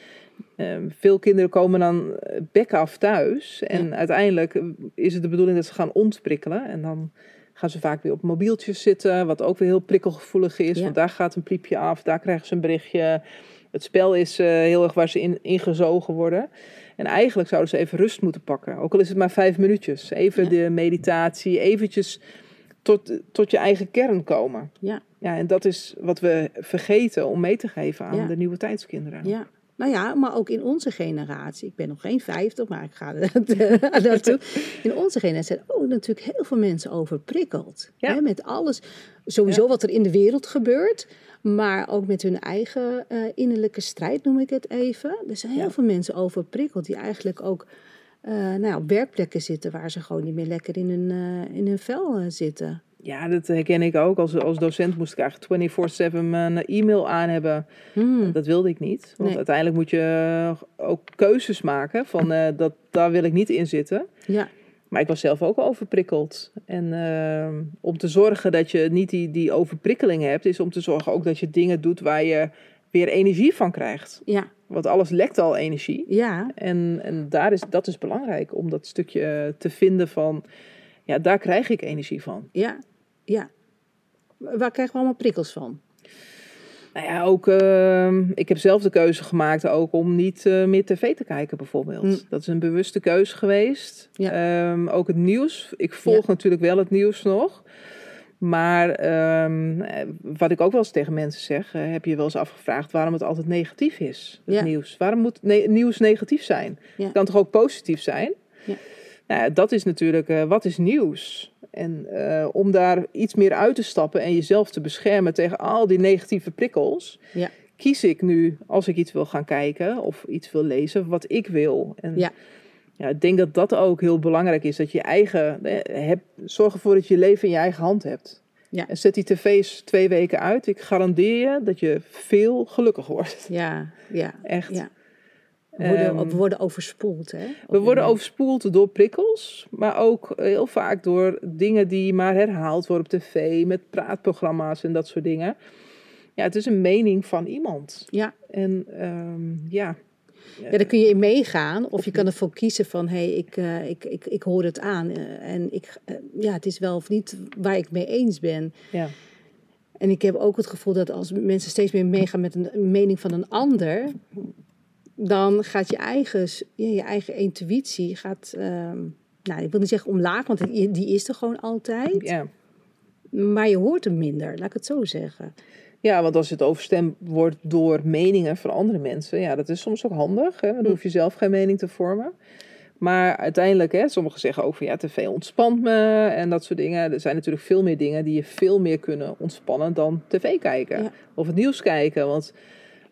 B: ehm, veel kinderen komen dan bek af thuis. En uiteindelijk is het de bedoeling dat ze gaan ontprikkelen. En dan gaan ze vaak weer op mobieltjes zitten. Wat ook weer heel prikkelgevoelig is.
A: Ja.
B: Want daar gaat een piepje af. Daar krijgen ze een berichtje. Het spel is eh, heel erg waar ze in, ingezogen worden. En eigenlijk zouden ze even rust moeten pakken. Ook al is het maar vijf minuutjes. Even
A: Ja.
B: de meditatie. Eventjes tot, tot je eigen kern komen.
A: ja,
B: Ja, en dat is wat we vergeten om mee te geven aan
A: Ja.
B: de nieuwe tijdskinderen.
A: ja. Nou ja, maar ook in onze generatie. Ik ben nog geen 50, maar ik ga er naartoe. In onze generatie zijn ook natuurlijk heel veel mensen overprikkeld.
B: Ja.
A: Hè, met alles, sowieso wat er in de wereld gebeurt. Maar ook met hun eigen eh, innerlijke strijd, noem ik het even. Er zijn heel
B: Ja.
A: veel mensen overprikkeld die eigenlijk ook eh, nou ja, op werkplekken zitten... waar ze gewoon niet meer lekker in hun, eh, in hun vel zitten.
B: Ja, dat herken ik ook. Als, als docent moest ik eigenlijk 24-7 een e-mail aan hebben.
A: Hmm.
B: Dat wilde ik niet. Want
A: Nee.
B: uiteindelijk moet je ook keuzes maken van eh, dat, daar wil ik niet in zitten.
A: Ja,
B: Maar ik was zelf ook overprikkeld. En eh, om te zorgen dat je niet die, die overprikkeling hebt, is om te zorgen ook dat je dingen doet waar je weer energie van krijgt.
A: ja,
B: Want alles lekt al energie.
A: ja,
B: En, en daar is, dat is belangrijk om dat stukje te vinden van, ja, daar krijg ik energie van.
A: ja, ja. Waar krijgen we allemaal prikkels van?
B: Nou ja, ook, ehm, ik heb zelf de keuze gemaakt ook om niet eh, meer tv te kijken bijvoorbeeld.
A: Mm.
B: Dat is een bewuste keuze geweest.
A: Ja.
B: Ehm, ook het nieuws. Ik volg natuurlijk wel het nieuws nog. Maar ehm, eh, wat ik ook wel eens tegen mensen zeg, eh, heb je wel eens afgevraagd waarom het altijd negatief is, het
A: Ja.
B: nieuws. Waarom moet ne- nieuws negatief zijn? Het kan toch ook positief zijn?
A: Ja.
B: Nou, dat is natuurlijk, eh, wat is nieuws? En eh, om daar iets meer uit te stappen en jezelf te beschermen tegen al die negatieve prikkels,
A: Ja.
B: kies ik nu, als ik iets wil gaan kijken of iets wil lezen, wat ik wil. En
A: Ja.
B: ja, ik denk dat dat ook heel belangrijk is. Dat je eigen, eh, heb, zorg ervoor dat je je leven in je eigen hand hebt.
A: Ja.
B: En zet die tv's twee weken uit. Ik garandeer je dat je veel gelukkiger wordt.
A: Ja, ja.
B: Echt.
A: Ja. We worden,
B: Ehm,
A: we worden overspoeld, hè?
B: We worden overspoeld door prikkels, maar ook heel vaak door dingen die maar herhaald worden op tv, met praatprogramma's en dat soort dingen. Ja, het is een mening van iemand.
A: Ja,
B: En ehm, ja,
A: Ja, daar kun je in meegaan. Of je kan ervoor kiezen van, hé, hey, ik, uh, ik, ik, ik hoor het aan. Uh, en ik, uh, ja, het is wel of niet waar ik mee eens ben.
B: Ja.
A: En ik heb ook het gevoel dat als mensen steeds meer meegaan met een mening van een ander, dan gaat je eigen, je eigen intuïtie gaat, ehm, nou, ik wil niet zeggen omlaag, want die, die is er gewoon altijd.
B: Ja.
A: Maar je hoort hem minder, laat ik het zo zeggen.
B: Ja, want als het overstemd wordt door meningen van andere mensen, ja, dat is soms ook handig. Hè? Dan hoef je zelf geen mening te vormen. Maar uiteindelijk, hè, sommigen zeggen ook van ja, tv ontspant me en dat soort dingen. Er zijn natuurlijk veel meer dingen die je veel meer kunnen ontspannen dan tv kijken.
A: Ja.
B: Of het nieuws kijken. Want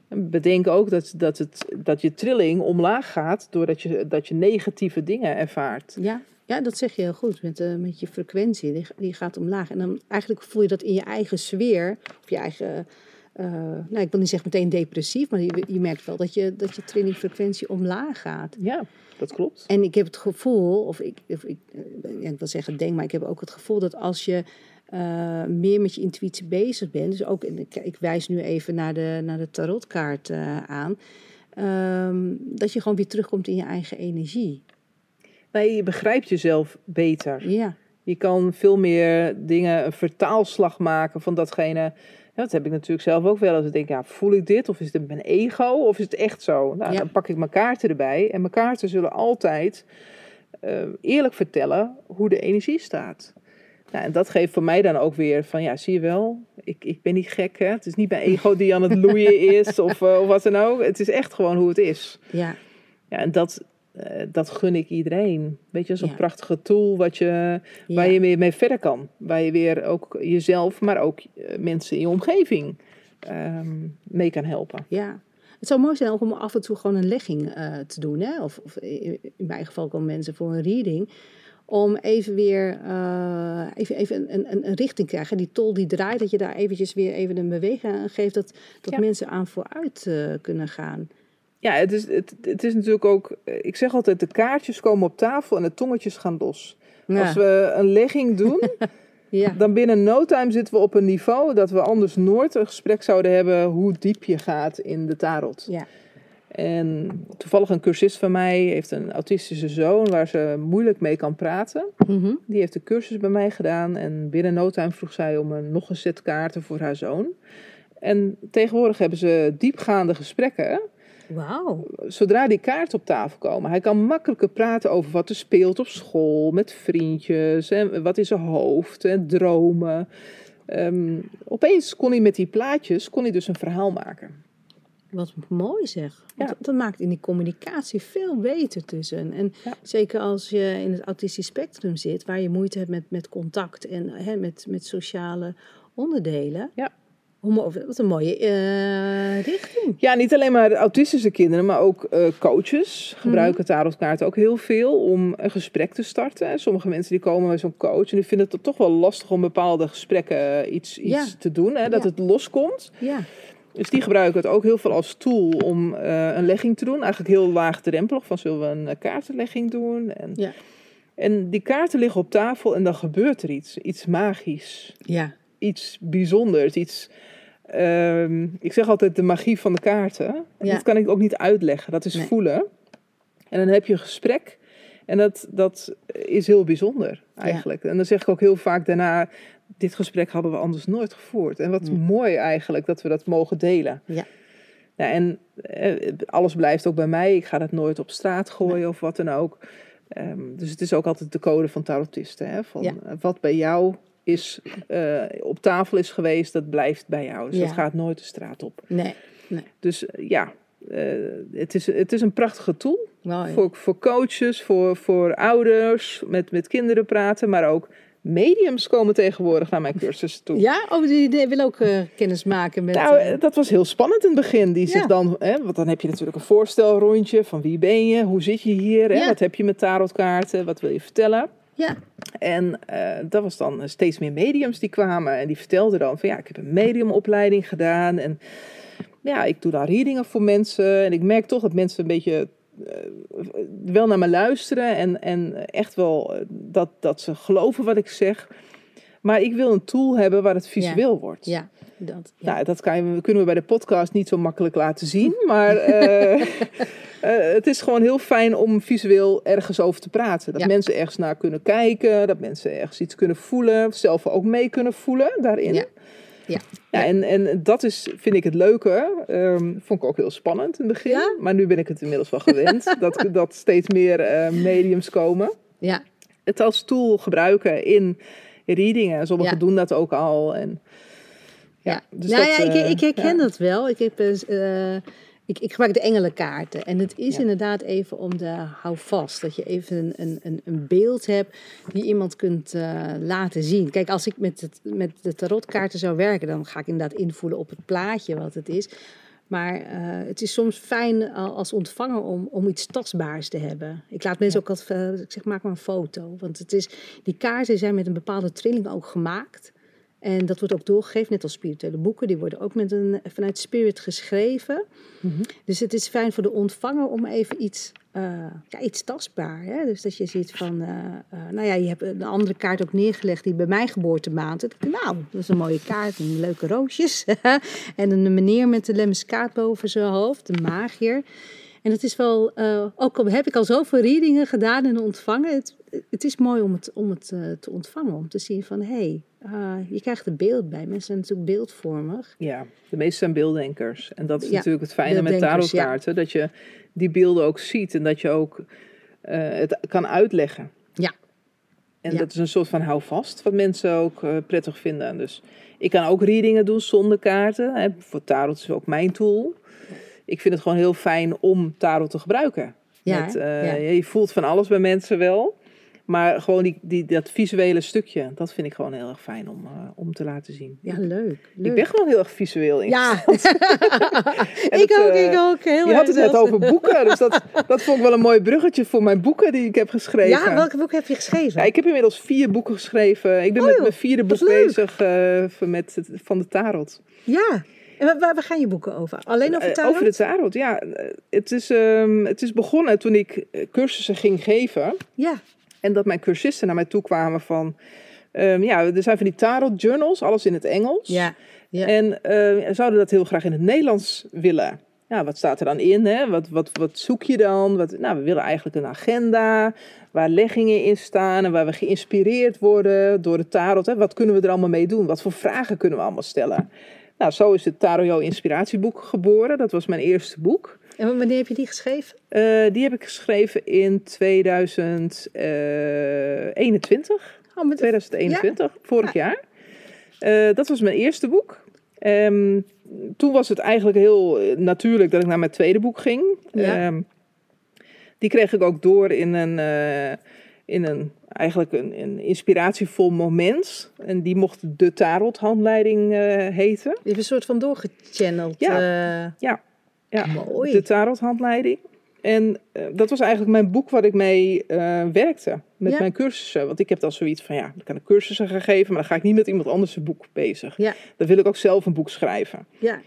B: bedenk ook dat, dat, het, dat je trilling omlaag gaat doordat je, dat je negatieve dingen ervaart.
A: Ja, ja dat zeg je heel goed. Met, uh, met je frequentie, die, die gaat omlaag. En dan eigenlijk voel je dat in je eigen sfeer, of je eigen... Uh, nou, ik wil niet zeggen meteen depressief, maar je, je merkt wel dat je, dat je trillingfrequentie omlaag gaat.
B: Ja, dat klopt.
A: En ik heb het gevoel, of ik, of ik, ja, ik wil zeggen denk, maar ik heb ook het gevoel dat als je uh, meer met je intuïtie bezig bent, dus ook, ik, ik wijs nu even naar de, naar de tarotkaart uh, aan, um, dat je gewoon weer terugkomt in je eigen energie.
B: Nee, je begrijpt jezelf beter.
A: Ja.
B: Je kan veel meer dingen, een vertaalslag maken van datgene. Ja, dat heb ik natuurlijk zelf ook wel. Als ik denk, ja, voel ik dit? Of is het mijn ego? Of is het echt zo? Nou,
A: Ja.
B: dan pak ik mijn kaarten erbij. En mijn kaarten zullen altijd eh, eerlijk vertellen hoe de energie staat. Nou, en dat geeft voor mij dan ook weer van, ja, zie je wel, ik, ik ben niet gek, hè? Het is niet mijn ego die aan het loeien is of, uh, of wat dan ook. Het is echt gewoon hoe het is.
A: Ja,
B: Ja, en dat, uh, dat gun ik iedereen. Weet je, zo'n
A: Ja.
B: prachtige tool wat je, waar je weer mee verder kan. Waar je weer ook jezelf, maar ook uh, mensen in je omgeving um, mee kan helpen.
A: Ja. Het zou mooi zijn om af en toe gewoon een legging uh, te doen. Hè? Of, of in mijn geval komen mensen voor een reading. Om even weer uh, even, even een, een, een richting te krijgen. Die tol die draait, dat je daar eventjes weer even een beweging aan geeft. Dat, dat
B: Ja.
A: mensen aan vooruit uh, kunnen gaan.
B: Ja, het is, het, het is natuurlijk ook, ik zeg altijd, de kaartjes komen op tafel en de tongetjes gaan los.
A: Ja.
B: Als we een legging doen,
A: ja.
B: dan binnen no time zitten we op een niveau dat we anders nooit een gesprek zouden hebben hoe diep je gaat in de tarot.
A: Ja.
B: En toevallig een cursist van mij heeft een autistische zoon waar ze moeilijk mee kan praten.
A: Mm -hmm.
B: Die heeft de cursus bij mij gedaan en binnen no time vroeg zij om een, nog een set kaarten voor haar zoon. En tegenwoordig hebben ze diepgaande gesprekken.
A: Wauw.
B: Zodra die kaarten op tafel komen. Hij kan makkelijker praten over wat er speelt op school, met vriendjes, en wat in zijn hoofd, en dromen. Um, opeens kon hij met die plaatjes kon hij dus een verhaal maken.
A: Wat mooi zeg.
B: Ja.
A: Dat, dat, maakt in die communicatie veel beter tussen. En
B: ja.
A: zeker als je in het autistisch spectrum zit, waar je moeite hebt met, met contact en hè, met, met sociale onderdelen.
B: Ja.
A: Wat een mooie uh, richting.
B: Ja, niet alleen maar autistische kinderen, maar ook uh, coaches gebruiken mm tarotkaarten ook heel veel om een gesprek te starten. Sommige mensen die komen met zo'n coach en die vinden het toch wel lastig om bepaalde gesprekken iets, iets
A: ja.
B: te doen, hè, dat
A: ja.
B: het loskomt.
A: Ja.
B: Dus die gebruiken het ook heel veel als tool om uh, een legging te doen. Eigenlijk heel laagdrempelig, van zullen we een kaartenlegging doen? En,
A: ja.
B: en die kaarten liggen op tafel en dan gebeurt er iets, iets magisch.
A: Ja.
B: Iets bijzonders, iets... Um, ik zeg altijd de magie van de kaarten.
A: Ja.
B: Dat kan ik ook niet uitleggen, dat is
A: Nee.
B: voelen. En dan heb je een gesprek en dat, dat is heel bijzonder eigenlijk. En dan zeg ik ook heel vaak daarna, dit gesprek hadden we anders nooit gevoerd. En wat
A: Nee.
B: mooi eigenlijk dat we dat mogen delen.
A: Ja.
B: En eh, alles blijft ook bij mij. Ik ga dat nooit op straat gooien of wat dan ook. Um, dus het is ook altijd de code van tarotisten. Hè? Van,
A: Ja.
B: uh, wat bij jou is, uh, op tafel is geweest, dat blijft bij jou. Dus
A: Ja.
B: dat gaat nooit de straat op.
A: Nee.
B: Dus uh, ja, het, is, het is een prachtige tool. Voor, voor coaches, voor, voor ouders, met, met kinderen praten, maar ook mediums komen tegenwoordig naar mijn cursussen toe.
A: Ja, oh, die, die wil ook uh, kennis maken met...
B: Nou,
A: uh,
B: dat was heel spannend in het begin. Die zich
A: Ja.
B: dan, hè, want dan heb je natuurlijk een voorstelrondje van wie ben je, hoe zit je hier, hè,
A: Ja.
B: wat heb je met tarotkaarten, wat wil je vertellen.
A: ja,
B: En eh, dat was dan steeds meer mediums die kwamen en die vertelden dan van ja, ik heb een mediumopleiding gedaan en ja, ik doe daar readingen voor mensen en ik merk toch dat mensen een beetje eh, wel naar me luisteren en, en echt wel eh, dat, dat ze geloven wat ik zeg. Maar ik wil een tool hebben waar het visueel wordt.
A: Ja, dat. Ja.
B: Nou, dat kan je, kunnen we bij de podcast niet zo makkelijk laten zien. Maar eh, eh, het is gewoon heel fijn om visueel ergens over te praten. Dat
A: Ja.
B: mensen ergens naar kunnen kijken. Dat mensen ergens iets kunnen voelen. Zelf ook mee kunnen voelen daarin.
A: Ja. Ja.
B: En, en dat is, vind ik het leuke. Ehm, vond ik ook heel spannend in het begin.
A: Ja?
B: Maar nu ben ik het inmiddels wel gewend. dat, dat steeds meer eh, mediums komen.
A: ja.
B: Het als tool gebruiken in readingen. Sommigen
A: Ja.
B: doen dat ook al. En,
A: Ja,
B: dus
A: nou
B: dat,
A: ja, ik,
B: eh,
A: ik herken dat wel. Ik, heb, eh, ik, ik gebruik de engelenkaarten. En het is
B: Ja.
A: inderdaad even om de houvast. Dat je even een, een, een, beeld hebt die iemand kunt eh, laten zien. Kijk, als ik met, het, met de tarotkaarten zou werken, dan ga ik inderdaad invoelen op het plaatje wat het is. Maar eh, het is soms fijn al- als ontvanger om, om iets tastbaars te hebben. Ik laat mensen ook altijd, eh, ik zeg maak maar een foto. Want het is, die kaarten zijn met een bepaalde trilling ook gemaakt. En dat wordt ook doorgegeven, net als spirituele boeken. Die worden ook met een, vanuit spirit geschreven.
B: Mhm.
A: Dus het is fijn voor de ontvanger om even iets, eh, ja, iets tastbaar. Hè? Dus dat je ziet van, eh, eh, nou ja, je hebt een andere kaart ook neergelegd die bij mijn geboortemaand. Nou, dat is een mooie kaart, en leuke roosjes. en een meneer met de lemmiskaat boven zijn hoofd, de magier. En het is wel, ook al heb ik al zoveel readingen gedaan en ontvangen, het, het is mooi om het, om het eh, te ontvangen. Om te zien van, hé, hey, eh, je krijgt er beeld bij. Mensen zijn natuurlijk beeldvormig.
B: Ja, de meeste zijn beelddenkers. En dat is
A: Ja,
B: natuurlijk het fijne met
A: ja.
B: tarotkaarten. Dat je die beelden ook ziet en dat je ook eh, het kan uitleggen.
A: Ja.
B: En
A: Ja.
B: dat is een soort van houvast wat mensen ook prettig vinden. Dus ik kan ook readingen doen zonder kaarten. Hè. Voor tarot is ook mijn tool. Ik vind het gewoon heel fijn om tarot te gebruiken.
A: Ja,
B: Met,
A: Ja.
B: Je voelt van alles bij mensen wel. Maar gewoon die, die, dat visuele stukje, dat vind ik gewoon heel erg fijn om, eh, om te laten zien.
A: Ja, leuk. leuk.
B: Ik ben gewoon heel erg visueel in.
A: Ja, ik
B: het,
A: ook,
B: eh,
A: ik ook. Heel
B: Je had het net over boeken, dus dat, dat vond ik wel een mooi bruggetje voor mijn boeken die ik heb geschreven.
A: Ja, welk boek heb je geschreven?
B: Ja, ik heb inmiddels vier boeken geschreven. Ik ben
A: Oh,
B: met
A: joh,
B: mijn vierde boek bezig eh, met het, van de tarot.
A: Ja. En waar, gaan je boeken over? Alleen over
B: Eh,
A: tarot?
B: over de tarot, ja. Eh, Het is, ehm, het is begonnen toen ik eh, cursussen ging geven.
A: Ja.
B: En dat mijn cursisten naar mij toe kwamen van... ehm, ja, er zijn van die tarot journals, alles in het Engels.
A: Ja. Ja.
B: En eh, zouden dat heel graag in het Nederlands willen. Ja, wat staat er dan in? Hè? Wat, wat, wat zoek je dan? Wat, nou, we willen eigenlijk een agenda waar leggingen in staan en waar we geïnspireerd worden door de tarot. Hè? Wat kunnen we er allemaal mee doen? Wat voor vragen kunnen we allemaal stellen? Nou, zo is het Tarot Inspiratieboek geboren. Dat was mijn eerste boek.
A: En wanneer heb je die geschreven?
B: Eh, die heb ik geschreven in 2021.
A: Oh, met
B: 2021, vorig jaar. Eh, dat was mijn eerste boek. Ehm, toen was het eigenlijk heel eh, natuurlijk dat ik naar mijn tweede boek ging.
A: Ja.
B: Ehm, die kreeg ik ook door in een, eh, in een eigenlijk een, een inspiratievol moment. En die mocht de tarothandleiding eh heten.
A: Je hebt een soort van doorgechanneld.
B: Ja.
A: eh,
B: Ja, ja
A: Mooi.
B: de tarothandleiding. En eh, dat was eigenlijk mijn boek waar ik mee eh, werkte. Met
A: Ja.
B: mijn cursussen. Want ik heb dan zoiets van, ja, ik kan ik cursussen gaan geven, maar dan ga ik niet met iemand anders een boek bezig.
A: Ja.
B: Dan wil ik ook zelf een boek schrijven.
A: ja.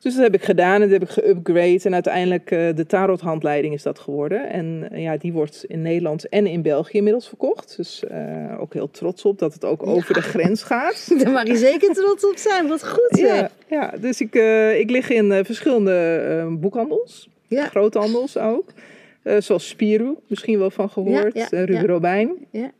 B: Dus dat heb ik gedaan en dat heb ik geupgrade. En uiteindelijk eh, de tarothandleiding is dat geworden. En eh, ja, die wordt in Nederland en in België inmiddels verkocht. Dus eh, ook heel trots op dat het ook over de grens gaat.
A: Daar mag je zeker trots op zijn. Wat goed zeg.
B: Ja, ja dus ik, ik lig in verschillende boekhandels.
A: Ja.
B: Groothandels ook. Zoals Spiru, misschien wel van gehoord.
A: Ja, ja,
B: Ruben. Robijn.
A: Ja.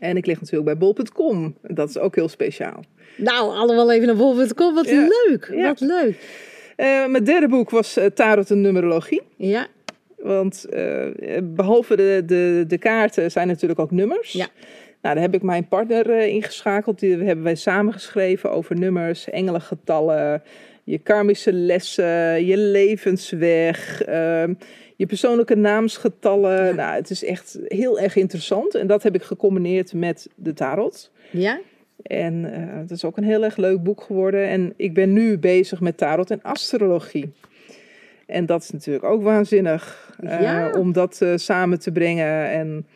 B: En ik lig natuurlijk bij bol.com. Dat is ook heel speciaal.
A: Nou, allemaal even naar bol.com. Wat
B: Ja.
A: leuk.
B: Ja.
A: Wat leuk.
B: Eh, mijn derde boek was eh, Tarot en Numerologie.
A: Ja.
B: Want eh, behalve de, de, de kaarten zijn natuurlijk ook nummers.
A: Ja.
B: Nou, daar heb ik mijn partner ingeschakeld. Die hebben wij samen geschreven over nummers, engelengetallen, je karmische lessen, je levensweg, ehm, je persoonlijke naamsgetallen.
A: Ja.
B: Nou, het is echt heel erg interessant. En dat heb ik gecombineerd met de tarot.
A: Ja.
B: En eh het is ook een heel erg leuk boek geworden. En ik ben nu bezig met tarot en astrologie. En dat is natuurlijk ook waanzinnig eh, om dat eh, samen te brengen. En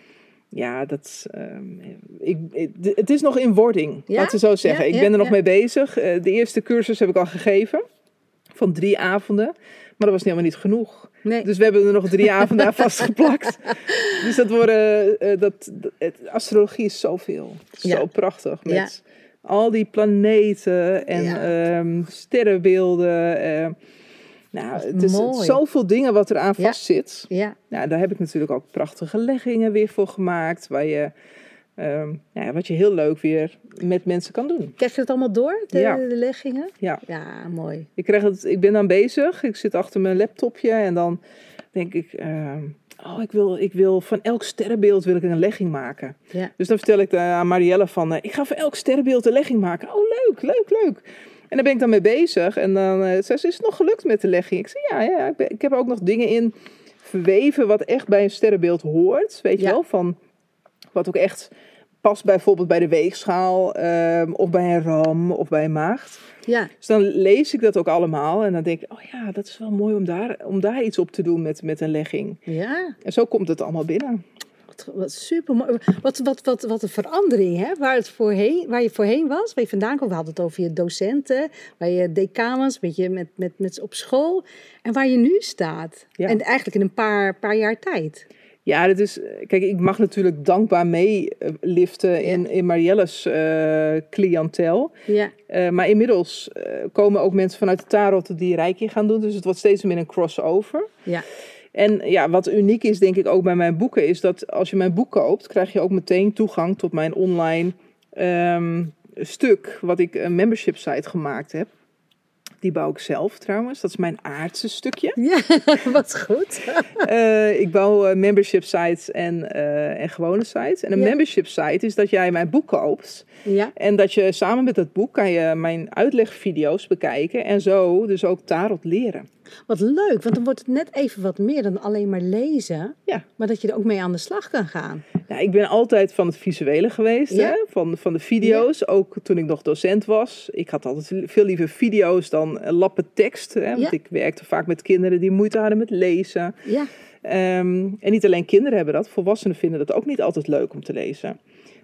B: ja, dat, ehm, ik, ik- het is nog in wording,
A: Ja?
B: laten we zo zeggen.
A: Ja,
B: ik ben er nog mee bezig. De eerste cursus heb ik al gegeven, van drie avonden. Maar dat was helemaal niet genoeg.
A: Nee.
B: Dus we hebben er nog drie avonden aan vastgeplakt. Dus dat worden, eh, dat, dat- het, astrologie is zoveel.
A: Ja.
B: Zo prachtig. Met
A: Ja.
B: Al die planeten en
A: Ja.
B: ehm, sterrenbeelden. eh, nou, het is
A: mooi.
B: zoveel dingen wat eraan vastzit.
A: Ja,
B: Nou, daar heb ik natuurlijk ook prachtige leggingen weer voor gemaakt. Waar je, ehm, ja, wat je heel leuk weer met mensen kan doen.
A: krijg je het allemaal door, de,
B: Ja.
A: de leggingen?
B: Ja.
A: Ja, mooi.
B: Ik, krijg het, ik ben dan bezig. Ik zit achter mijn laptopje en dan denk ik... ehm, oh, ik wil, ik wil van elk sterrenbeeld wil ik een legging maken.
A: Ja.
B: Dus dan vertel ik aan Marielle van... eh, ik ga van elk sterrenbeeld een legging maken. Oh, leuk, leuk, leuk. En daar ben ik dan mee bezig. En dan eh, zei ze, is het nog gelukt met de legging? Ik zei, ja, ja ik, ben- ik heb er ook nog dingen in verweven... wat echt bij een sterrenbeeld hoort. Weet je wel, van wat ook echt past bijvoorbeeld bij de weegschaal... ehm, of bij een ram of bij een maagd.
A: Ja,
B: Dus dan lees ik dat ook allemaal en dan denk ik, oh ja, dat is wel mooi om daar, om daar iets op te doen met, met een legging.
A: ja.
B: En zo komt het allemaal binnen.
A: Wat, wat super mooi. Wat, wat, wat, wat een verandering, hè? Waar, het voorheen, waar je voorheen was, waar je vandaan kwam. We hadden het over je docenten, waar je decaan was, met je, met, met, met op school. En waar je nu staat.
B: Ja.
A: En eigenlijk in een paar, paar jaar tijd.
B: Ja, dat is, kijk, ik mag natuurlijk dankbaar meeliften in, in Marielle's eh cliëntel.
A: Ja,
B: Eh, maar inmiddels eh, komen ook mensen vanuit de tarot die Reiki gaan doen. Dus het wordt steeds meer een crossover.
A: ja,
B: En ja, wat uniek is denk ik ook bij mijn boeken, is dat als je mijn boek koopt, krijg je ook meteen toegang tot mijn online ehm, stuk, wat ik een membership site gemaakt heb. Die bouw ik zelf trouwens. Dat is mijn aardse stukje.
A: ja. wat goed.
B: Eh, ik bouw eh, membership sites en, eh, en gewone sites. En een
A: Ja.
B: membership site is dat jij mijn boek koopt.
A: Ja,
B: En dat je samen met dat boek kan je mijn uitlegvideo's bekijken. En zo dus ook tarot leren.
A: Wat leuk. Want dan wordt het net even wat meer dan alleen maar lezen.
B: Ja.
A: Maar dat je er ook mee aan de slag kan gaan.
B: Ja, ik ben altijd van het visuele geweest,
A: Ja.
B: hè? Van, van de video's. Ook toen ik nog docent was. Ik had altijd veel liever video's dan eh, lappen tekst. Hè? Want ik werkte vaak met kinderen die moeite hadden met lezen.
A: Ja,
B: Ehm, en niet alleen kinderen hebben dat, volwassenen vinden dat ook niet altijd leuk om te lezen.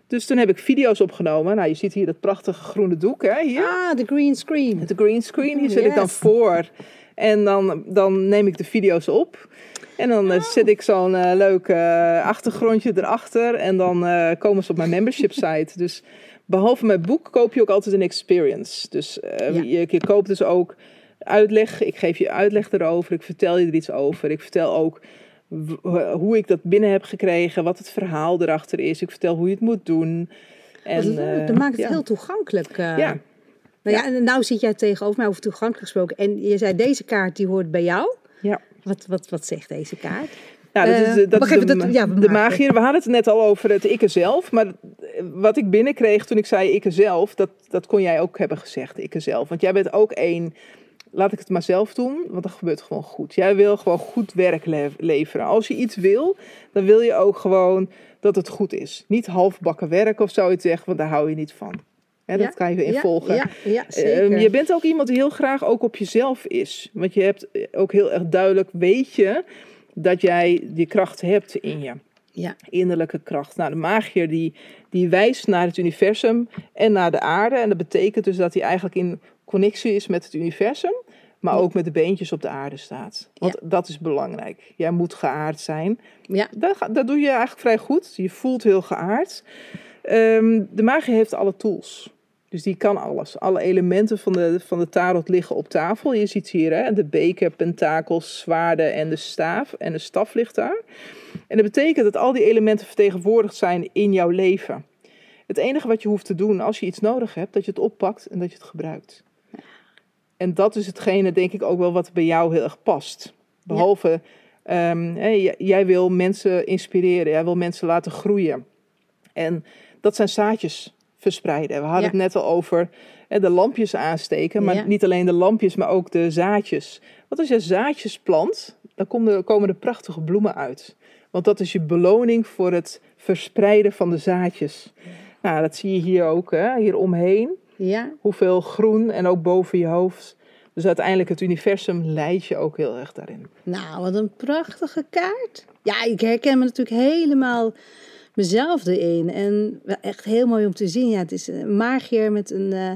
B: Dus toen heb ik video's opgenomen. Nou, je ziet hier dat prachtige groene doek, hè? Hier.
A: ah, de green screen.
B: De green screen, hier zit ik dan voor. En dan, dan neem ik de video's op. En dan eh, zet ik zo'n eh, leuk eh, achtergrondje erachter. En dan komen ze op mijn membership site. Dus behalve mijn boek koop je ook altijd een experience. Dus
A: Ja.
B: je, je koopt dus ook uitleg. Ik geef je uitleg erover. Ik vertel je er iets over. Ik vertel ook hoe ik dat binnen heb gekregen. Wat het verhaal erachter is. Ik vertel hoe je het moet doen. En, eh,
A: Dat maakt het
B: ja.
A: heel toegankelijk.
B: Ja,
A: Nou ja, en nou zit jij tegenover mij over toegankelijk gesproken. En je zei, deze kaart die hoort bij jou.
B: ja.
A: Wat, wat, wat zegt deze kaart?
B: Nou, dat
A: Eh,
B: is, de- dat
A: wacht
B: is de,
A: dat- ja,
B: de
A: magie.
B: magie. We hadden het net al over het ikke zelf. Maar wat ik binnenkreeg toen ik zei ikke zelf, dat, dat kon jij ook hebben gezegd, ikke zelf. Want jij bent ook één, laat ik het maar zelf doen, want dat gebeurt gewoon goed. Jij wil gewoon goed werk le- leveren. Als je iets wil, dan wil je ook gewoon dat het goed is. Niet halfbakken werk of zoiets zeggen, want daar hou je niet van. Hè, dat kan je in volgen.
A: Ja, ja zeker.
B: Ehm, je bent ook iemand die heel graag ook op jezelf is. Want je hebt ook heel erg duidelijk, weet je, dat jij die kracht hebt in je.
A: ja,
B: Innerlijke kracht. Nou, de magier die, die wijst naar het universum en naar de aarde. En dat betekent dus dat hij eigenlijk in connectie is met het universum. Maar ook met de beentjes op de aarde staat. Want dat is belangrijk. Jij moet geaard zijn.
A: ja,
B: Dat, dat doe je eigenlijk vrij goed. Je voelt heel geaard. Ehm, de magie heeft alle tools. Dus die kan alles. Alle elementen van de, van de tarot liggen op tafel. Je ziet hier hè, de beker, pentakels, zwaarden en de staaf. En de staf ligt daar. En dat betekent dat al die elementen vertegenwoordigd zijn in jouw leven. Het enige wat je hoeft te doen als je iets nodig hebt, dat je het oppakt en dat je het gebruikt. En dat is hetgene, denk ik, ook wel wat bij jou heel erg past. Behalve, ehm, jij wil mensen inspireren, jij wil mensen laten groeien. En dat zijn zaadjes verspreiden. We hadden
A: Ja.
B: het net al over hè, de lampjes aansteken, maar
A: Ja.
B: niet alleen de lampjes, maar ook de zaadjes. Want als je zaadjes plant, dan komen er, komen er prachtige bloemen uit. Want dat is je beloning voor het verspreiden van de zaadjes. Nou, dat zie je hier ook, hè, hier omheen
A: ja.
B: hoeveel groen en ook boven je hoofd. Dus uiteindelijk het universum leidt je ook heel erg daarin.
A: Nou, wat een prachtige kaart. Ja, ik herken me natuurlijk helemaal mezelf erin. En echt heel mooi om te zien. Ja, het is een magier met, een, eh,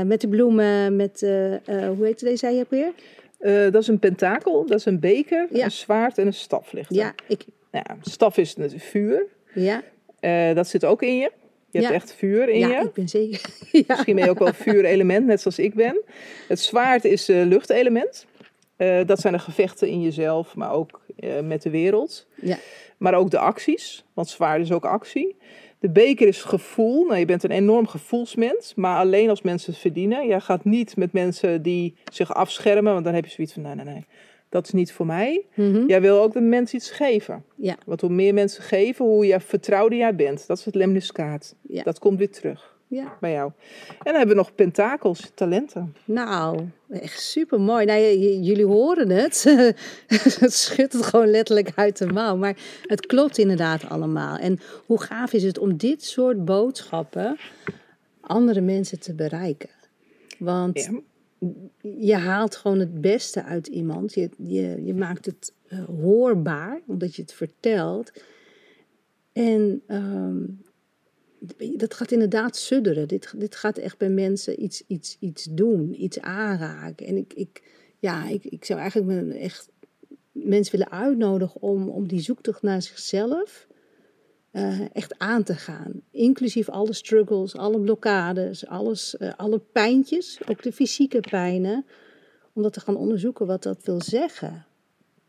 A: eh, met de bloemen, met, eh, hoe heet deze zei je ook weer?
B: Dat is een pentakel, dat is een beker,
A: Ja.
B: een zwaard en een staf ligt er.
A: Ja, ik,
B: ja, staf is het vuur,
A: ja,
B: dat zit ook in je. Je hebt
A: Ja.
B: echt vuur in
A: ja,
B: je.
A: ik ben zeker. ja.
B: Misschien ben je ook wel vuurelement, net zoals ik ben. Het zwaard is eh luchtelement. Dat zijn de gevechten in jezelf, maar ook met de wereld.
A: Ja.
B: Maar ook de acties, want zwaard is ook actie. De beker is gevoel. Nou, je bent een enorm gevoelsmens, maar alleen als mensen het verdienen. Jij gaat niet met mensen die zich afschermen, want dan heb je zoiets van: nee, nee, nee, dat is niet voor mij.
A: Mhm.
B: Jij wil ook de mensen iets geven.
A: Ja.
B: Want hoe meer mensen geven, hoe je vertrouwder jij bent. Dat is het lemniskaat.
A: Ja.
B: Dat komt weer terug
A: ja.
B: bij jou. En dan hebben we nog pentakels, talenten.
A: Nou, echt super mooi. Nou, jullie horen het. het schudt het gewoon letterlijk uit de mouw. Maar het klopt inderdaad allemaal. En hoe gaaf is het om dit soort boodschappen andere mensen te bereiken? Want
B: Ja.
A: je haalt gewoon het beste uit iemand. Je, je, je maakt het eh, hoorbaar, omdat je het vertelt. En ehm, dat gaat inderdaad sudderen. Dit, dit gaat echt bij mensen iets, iets, iets doen, iets aanraken. En ik, ik, ja, ik, ik zou eigenlijk echt mensen willen uitnodigen om, om die zoektocht naar zichzelf eh, echt aan te gaan. Inclusief alle struggles, alle blokkades, alles, eh, alle pijntjes, ook de fysieke pijnen. Om dat te gaan onderzoeken wat dat wil zeggen.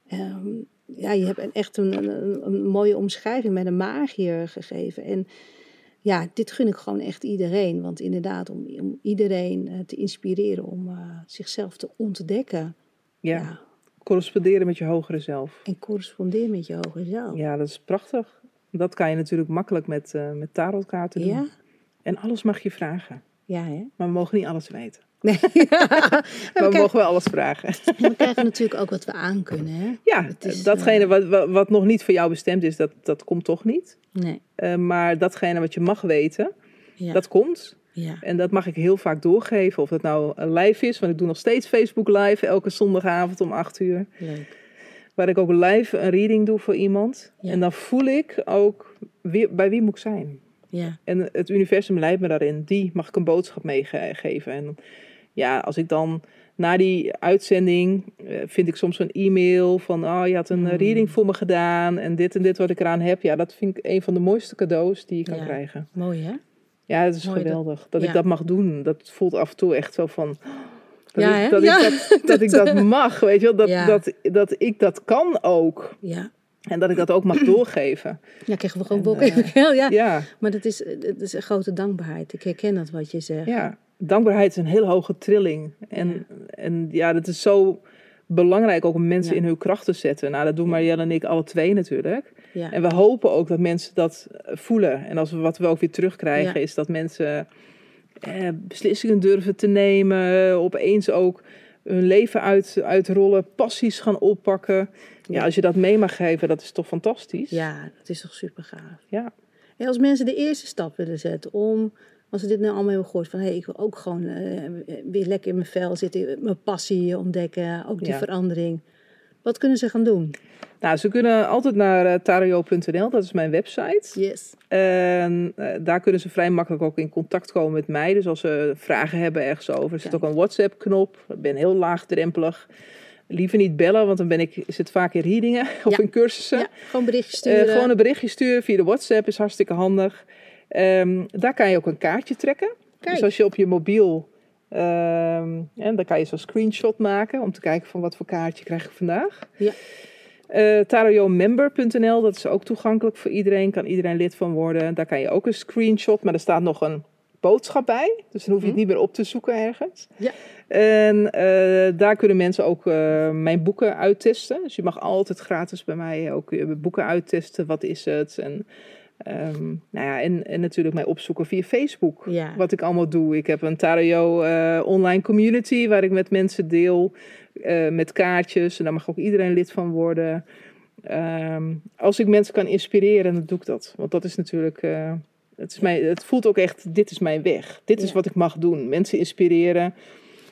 A: Ehm, ja, je hebt echt een, een, een mooie omschrijving met een magier gegeven. En ja, dit gun ik gewoon echt iedereen. Want inderdaad, om, om iedereen eh, te inspireren om eh, zichzelf te ontdekken.
B: Ja.
A: Ja.
B: corresponderen met je hogere zelf.
A: En correspondeer met je hoger zelf.
B: Ja, dat is prachtig. Dat kan je natuurlijk makkelijk met, eh met tarotkaarten doen.
A: Ja?
B: En alles mag je vragen.
A: Ja, hè?
B: Maar we mogen niet alles weten.
A: Nee.
B: Maar we
A: krijgen-
B: mogen wel alles vragen.
A: we krijgen natuurlijk ook wat we aan kunnen, hè?
B: Ja,
A: is,
B: datgene wat, wat, wat nog niet voor jou bestemd is, dat, dat komt toch niet.
A: Nee.
B: Eh, maar datgene wat je mag weten,
A: Ja.
B: dat komt.
A: ja.
B: En dat mag ik heel vaak doorgeven. Of dat nou live is, want ik doe nog steeds Facebook live elke zondagavond om 8 uur.
A: Leuk.
B: Waar ik ook live een reading doe voor iemand.
A: Ja.
B: En dan voel ik ook wie, bij wie moet ik zijn.
A: Ja.
B: En het universum leidt me daarin. Die mag ik een boodschap meegeven. En ja, als ik dan na die uitzending eh, vind ik soms een e-mail van, oh, je had een eh,
A: Mm.
B: reading voor me gedaan en dit en dit wat ik eraan heb. Ja, dat vind ik een van de mooiste cadeaus die je kan
A: Ja.
B: krijgen.
A: Mooi, hè?
B: Ja, het is
A: Mooi
B: geweldig dat,
A: ja.
B: ik dat mag doen. Dat voelt af en toe echt zo van. Dat,
A: Ja,
B: ik, dat, ik dat, dat ik dat mag, weet je wel. Dat, dat, dat ik dat kan ook.
A: Ja.
B: En dat ik dat ook mag doorgeven.
A: Ja, krijgen we gewoon bokken
B: eh,
A: ja.
B: Ja,
A: Maar dat is, dat is een grote dankbaarheid. Ik herken dat wat je zegt.
B: ja. Dankbaarheid is een heel hoge trilling. En ja, en ja dat is zo belangrijk ook om mensen
A: Ja.
B: in hun kracht te zetten. Nou, dat doen Marielle en ik alle twee natuurlijk.
A: Ja.
B: En we hopen ook dat mensen dat eh, voelen. En als we, wat we ook weer terugkrijgen, is dat mensen eh, beslissingen durven te nemen. Opeens ook hun leven uit, uitrollen, passies gaan oppakken. Ja, als je dat mee mag geven, dat is toch fantastisch?
A: Ja, dat is toch super gaaf.
B: Ja.
A: En als mensen de eerste stap willen zetten om, als ze dit nu allemaal hebben gehoord, van hé, hey, ik wil ook gewoon eh, weer lekker in mijn vel zitten, mijn passie ontdekken, ook die
B: Ja.
A: verandering. Wat kunnen ze gaan doen?
B: Nou, ze kunnen altijd naar uh, tario.nl, dat is mijn website.
A: Yes.
B: En uh, daar kunnen ze vrij makkelijk ook in contact komen met mij. Dus als ze vragen hebben ergens over, er zit ook een WhatsApp-knop. Ik ben heel laagdrempelig. Liever niet bellen, want dan ben ik, zit vaak in readingen of
A: Ja.
B: in cursussen.
A: Ja, gewoon berichtjes sturen.
B: Uh, gewoon een berichtje sturen via de WhatsApp is hartstikke handig. Um, daar kan je ook een kaartje trekken.
A: Kijk.
B: Dus als je op je mobiel, um, en dan kan je zo'n screenshot maken om te kijken van wat voor kaartje krijg ik vandaag.
A: Ja.
B: Uh, dat is ook toegankelijk voor iedereen, kan iedereen lid van worden. Daar kan je ook een screenshot, maar er staat nog een boodschap bij. Dus dan hoef je het niet meer op te zoeken ergens.
A: Ja.
B: En uh, daar kunnen mensen ook uh, mijn boeken uittesten. Dus je mag altijd gratis bij mij ook boeken uittesten. Wat is het? En, um, nou ja, en, en natuurlijk mij opzoeken via Facebook.
A: Ja.
B: Wat ik allemaal doe. Ik heb een Tario uh, online community waar ik met mensen deel. Met kaartjes. En daar mag ook iedereen lid van worden. Um, als ik mensen kan inspireren, dan doe ik dat. Want dat is natuurlijk... Het, is mij, het voelt ook echt, dit is mijn weg. Dit is
A: Ja.
B: wat ik mag doen. Mensen inspireren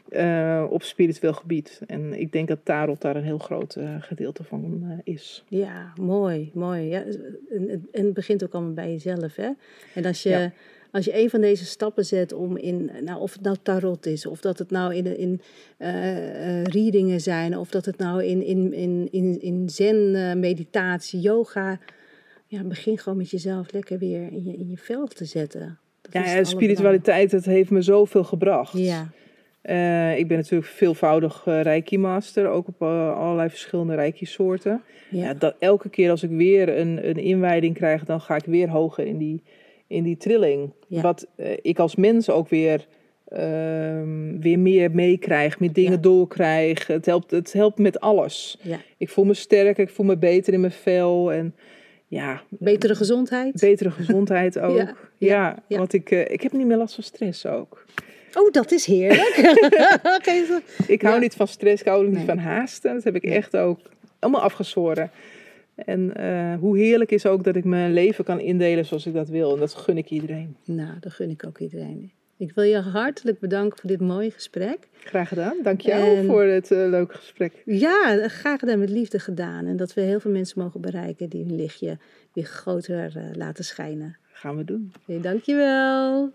B: uh, op spiritueel gebied. En ik denk dat tarot daar een heel groot uh, gedeelte van uh, is.
A: Ja, mooi, mooi. Ja, en, en het begint ook allemaal bij jezelf, hè? En als je,
B: Ja.
A: als je een van deze stappen zet om in, nou, of het nou tarot is, of dat het nou in, in uh, readingen zijn, of dat het nou in, in, in, in, in zen, meditatie, yoga, ja, begin gewoon met jezelf lekker weer in je, in je vel te zetten. Dat
B: Ja, ja, spiritualiteit, dat heeft me zoveel gebracht.
A: allerbelangrijkste.
B: Eh, ik ben natuurlijk veelvoudig eh, Reiki-master, ook op eh, allerlei verschillende Reiki-soorten.
A: Ja,
B: Ja.
A: ja.
B: dat, elke keer als ik weer een, een inwijding krijg, dan ga ik weer hoger in die, in die trilling.
A: Ja.
B: Wat ik als mens ook weer, ehm, weer meer meekrijg, meer dingen
A: Ja.
B: doorkrijg. Het helpt, het helpt met alles.
A: ja.
B: Ik voel me sterker, ik voel me beter in mijn vel. En ja,
A: Betere gezondheid.
B: betere gezondheid ook.
A: Ja,
B: ja,
A: ja, ja.
B: want ik, eh, ik heb niet meer last van stress ook.
A: Oh, dat is heerlijk.
B: Ik hou
A: Ja.
B: niet van stress, ik hou niet
A: Nee.
B: van haasten. Dat heb ik echt ook allemaal afgezworen. En eh, hoe heerlijk is ook dat ik mijn leven kan indelen zoals ik dat wil. En dat gun ik iedereen.
A: nou, dat gun ik ook iedereen. Ik wil je hartelijk bedanken voor dit mooie gesprek.
B: Graag gedaan. Dank jou
A: En-
B: voor het eh, leuke gesprek.
A: Ja, graag gedaan met liefde gedaan. En dat we heel veel mensen mogen bereiken die hun lichtje weer groter eh, laten schijnen.
B: Gaan we doen.
A: Oké, dankjewel.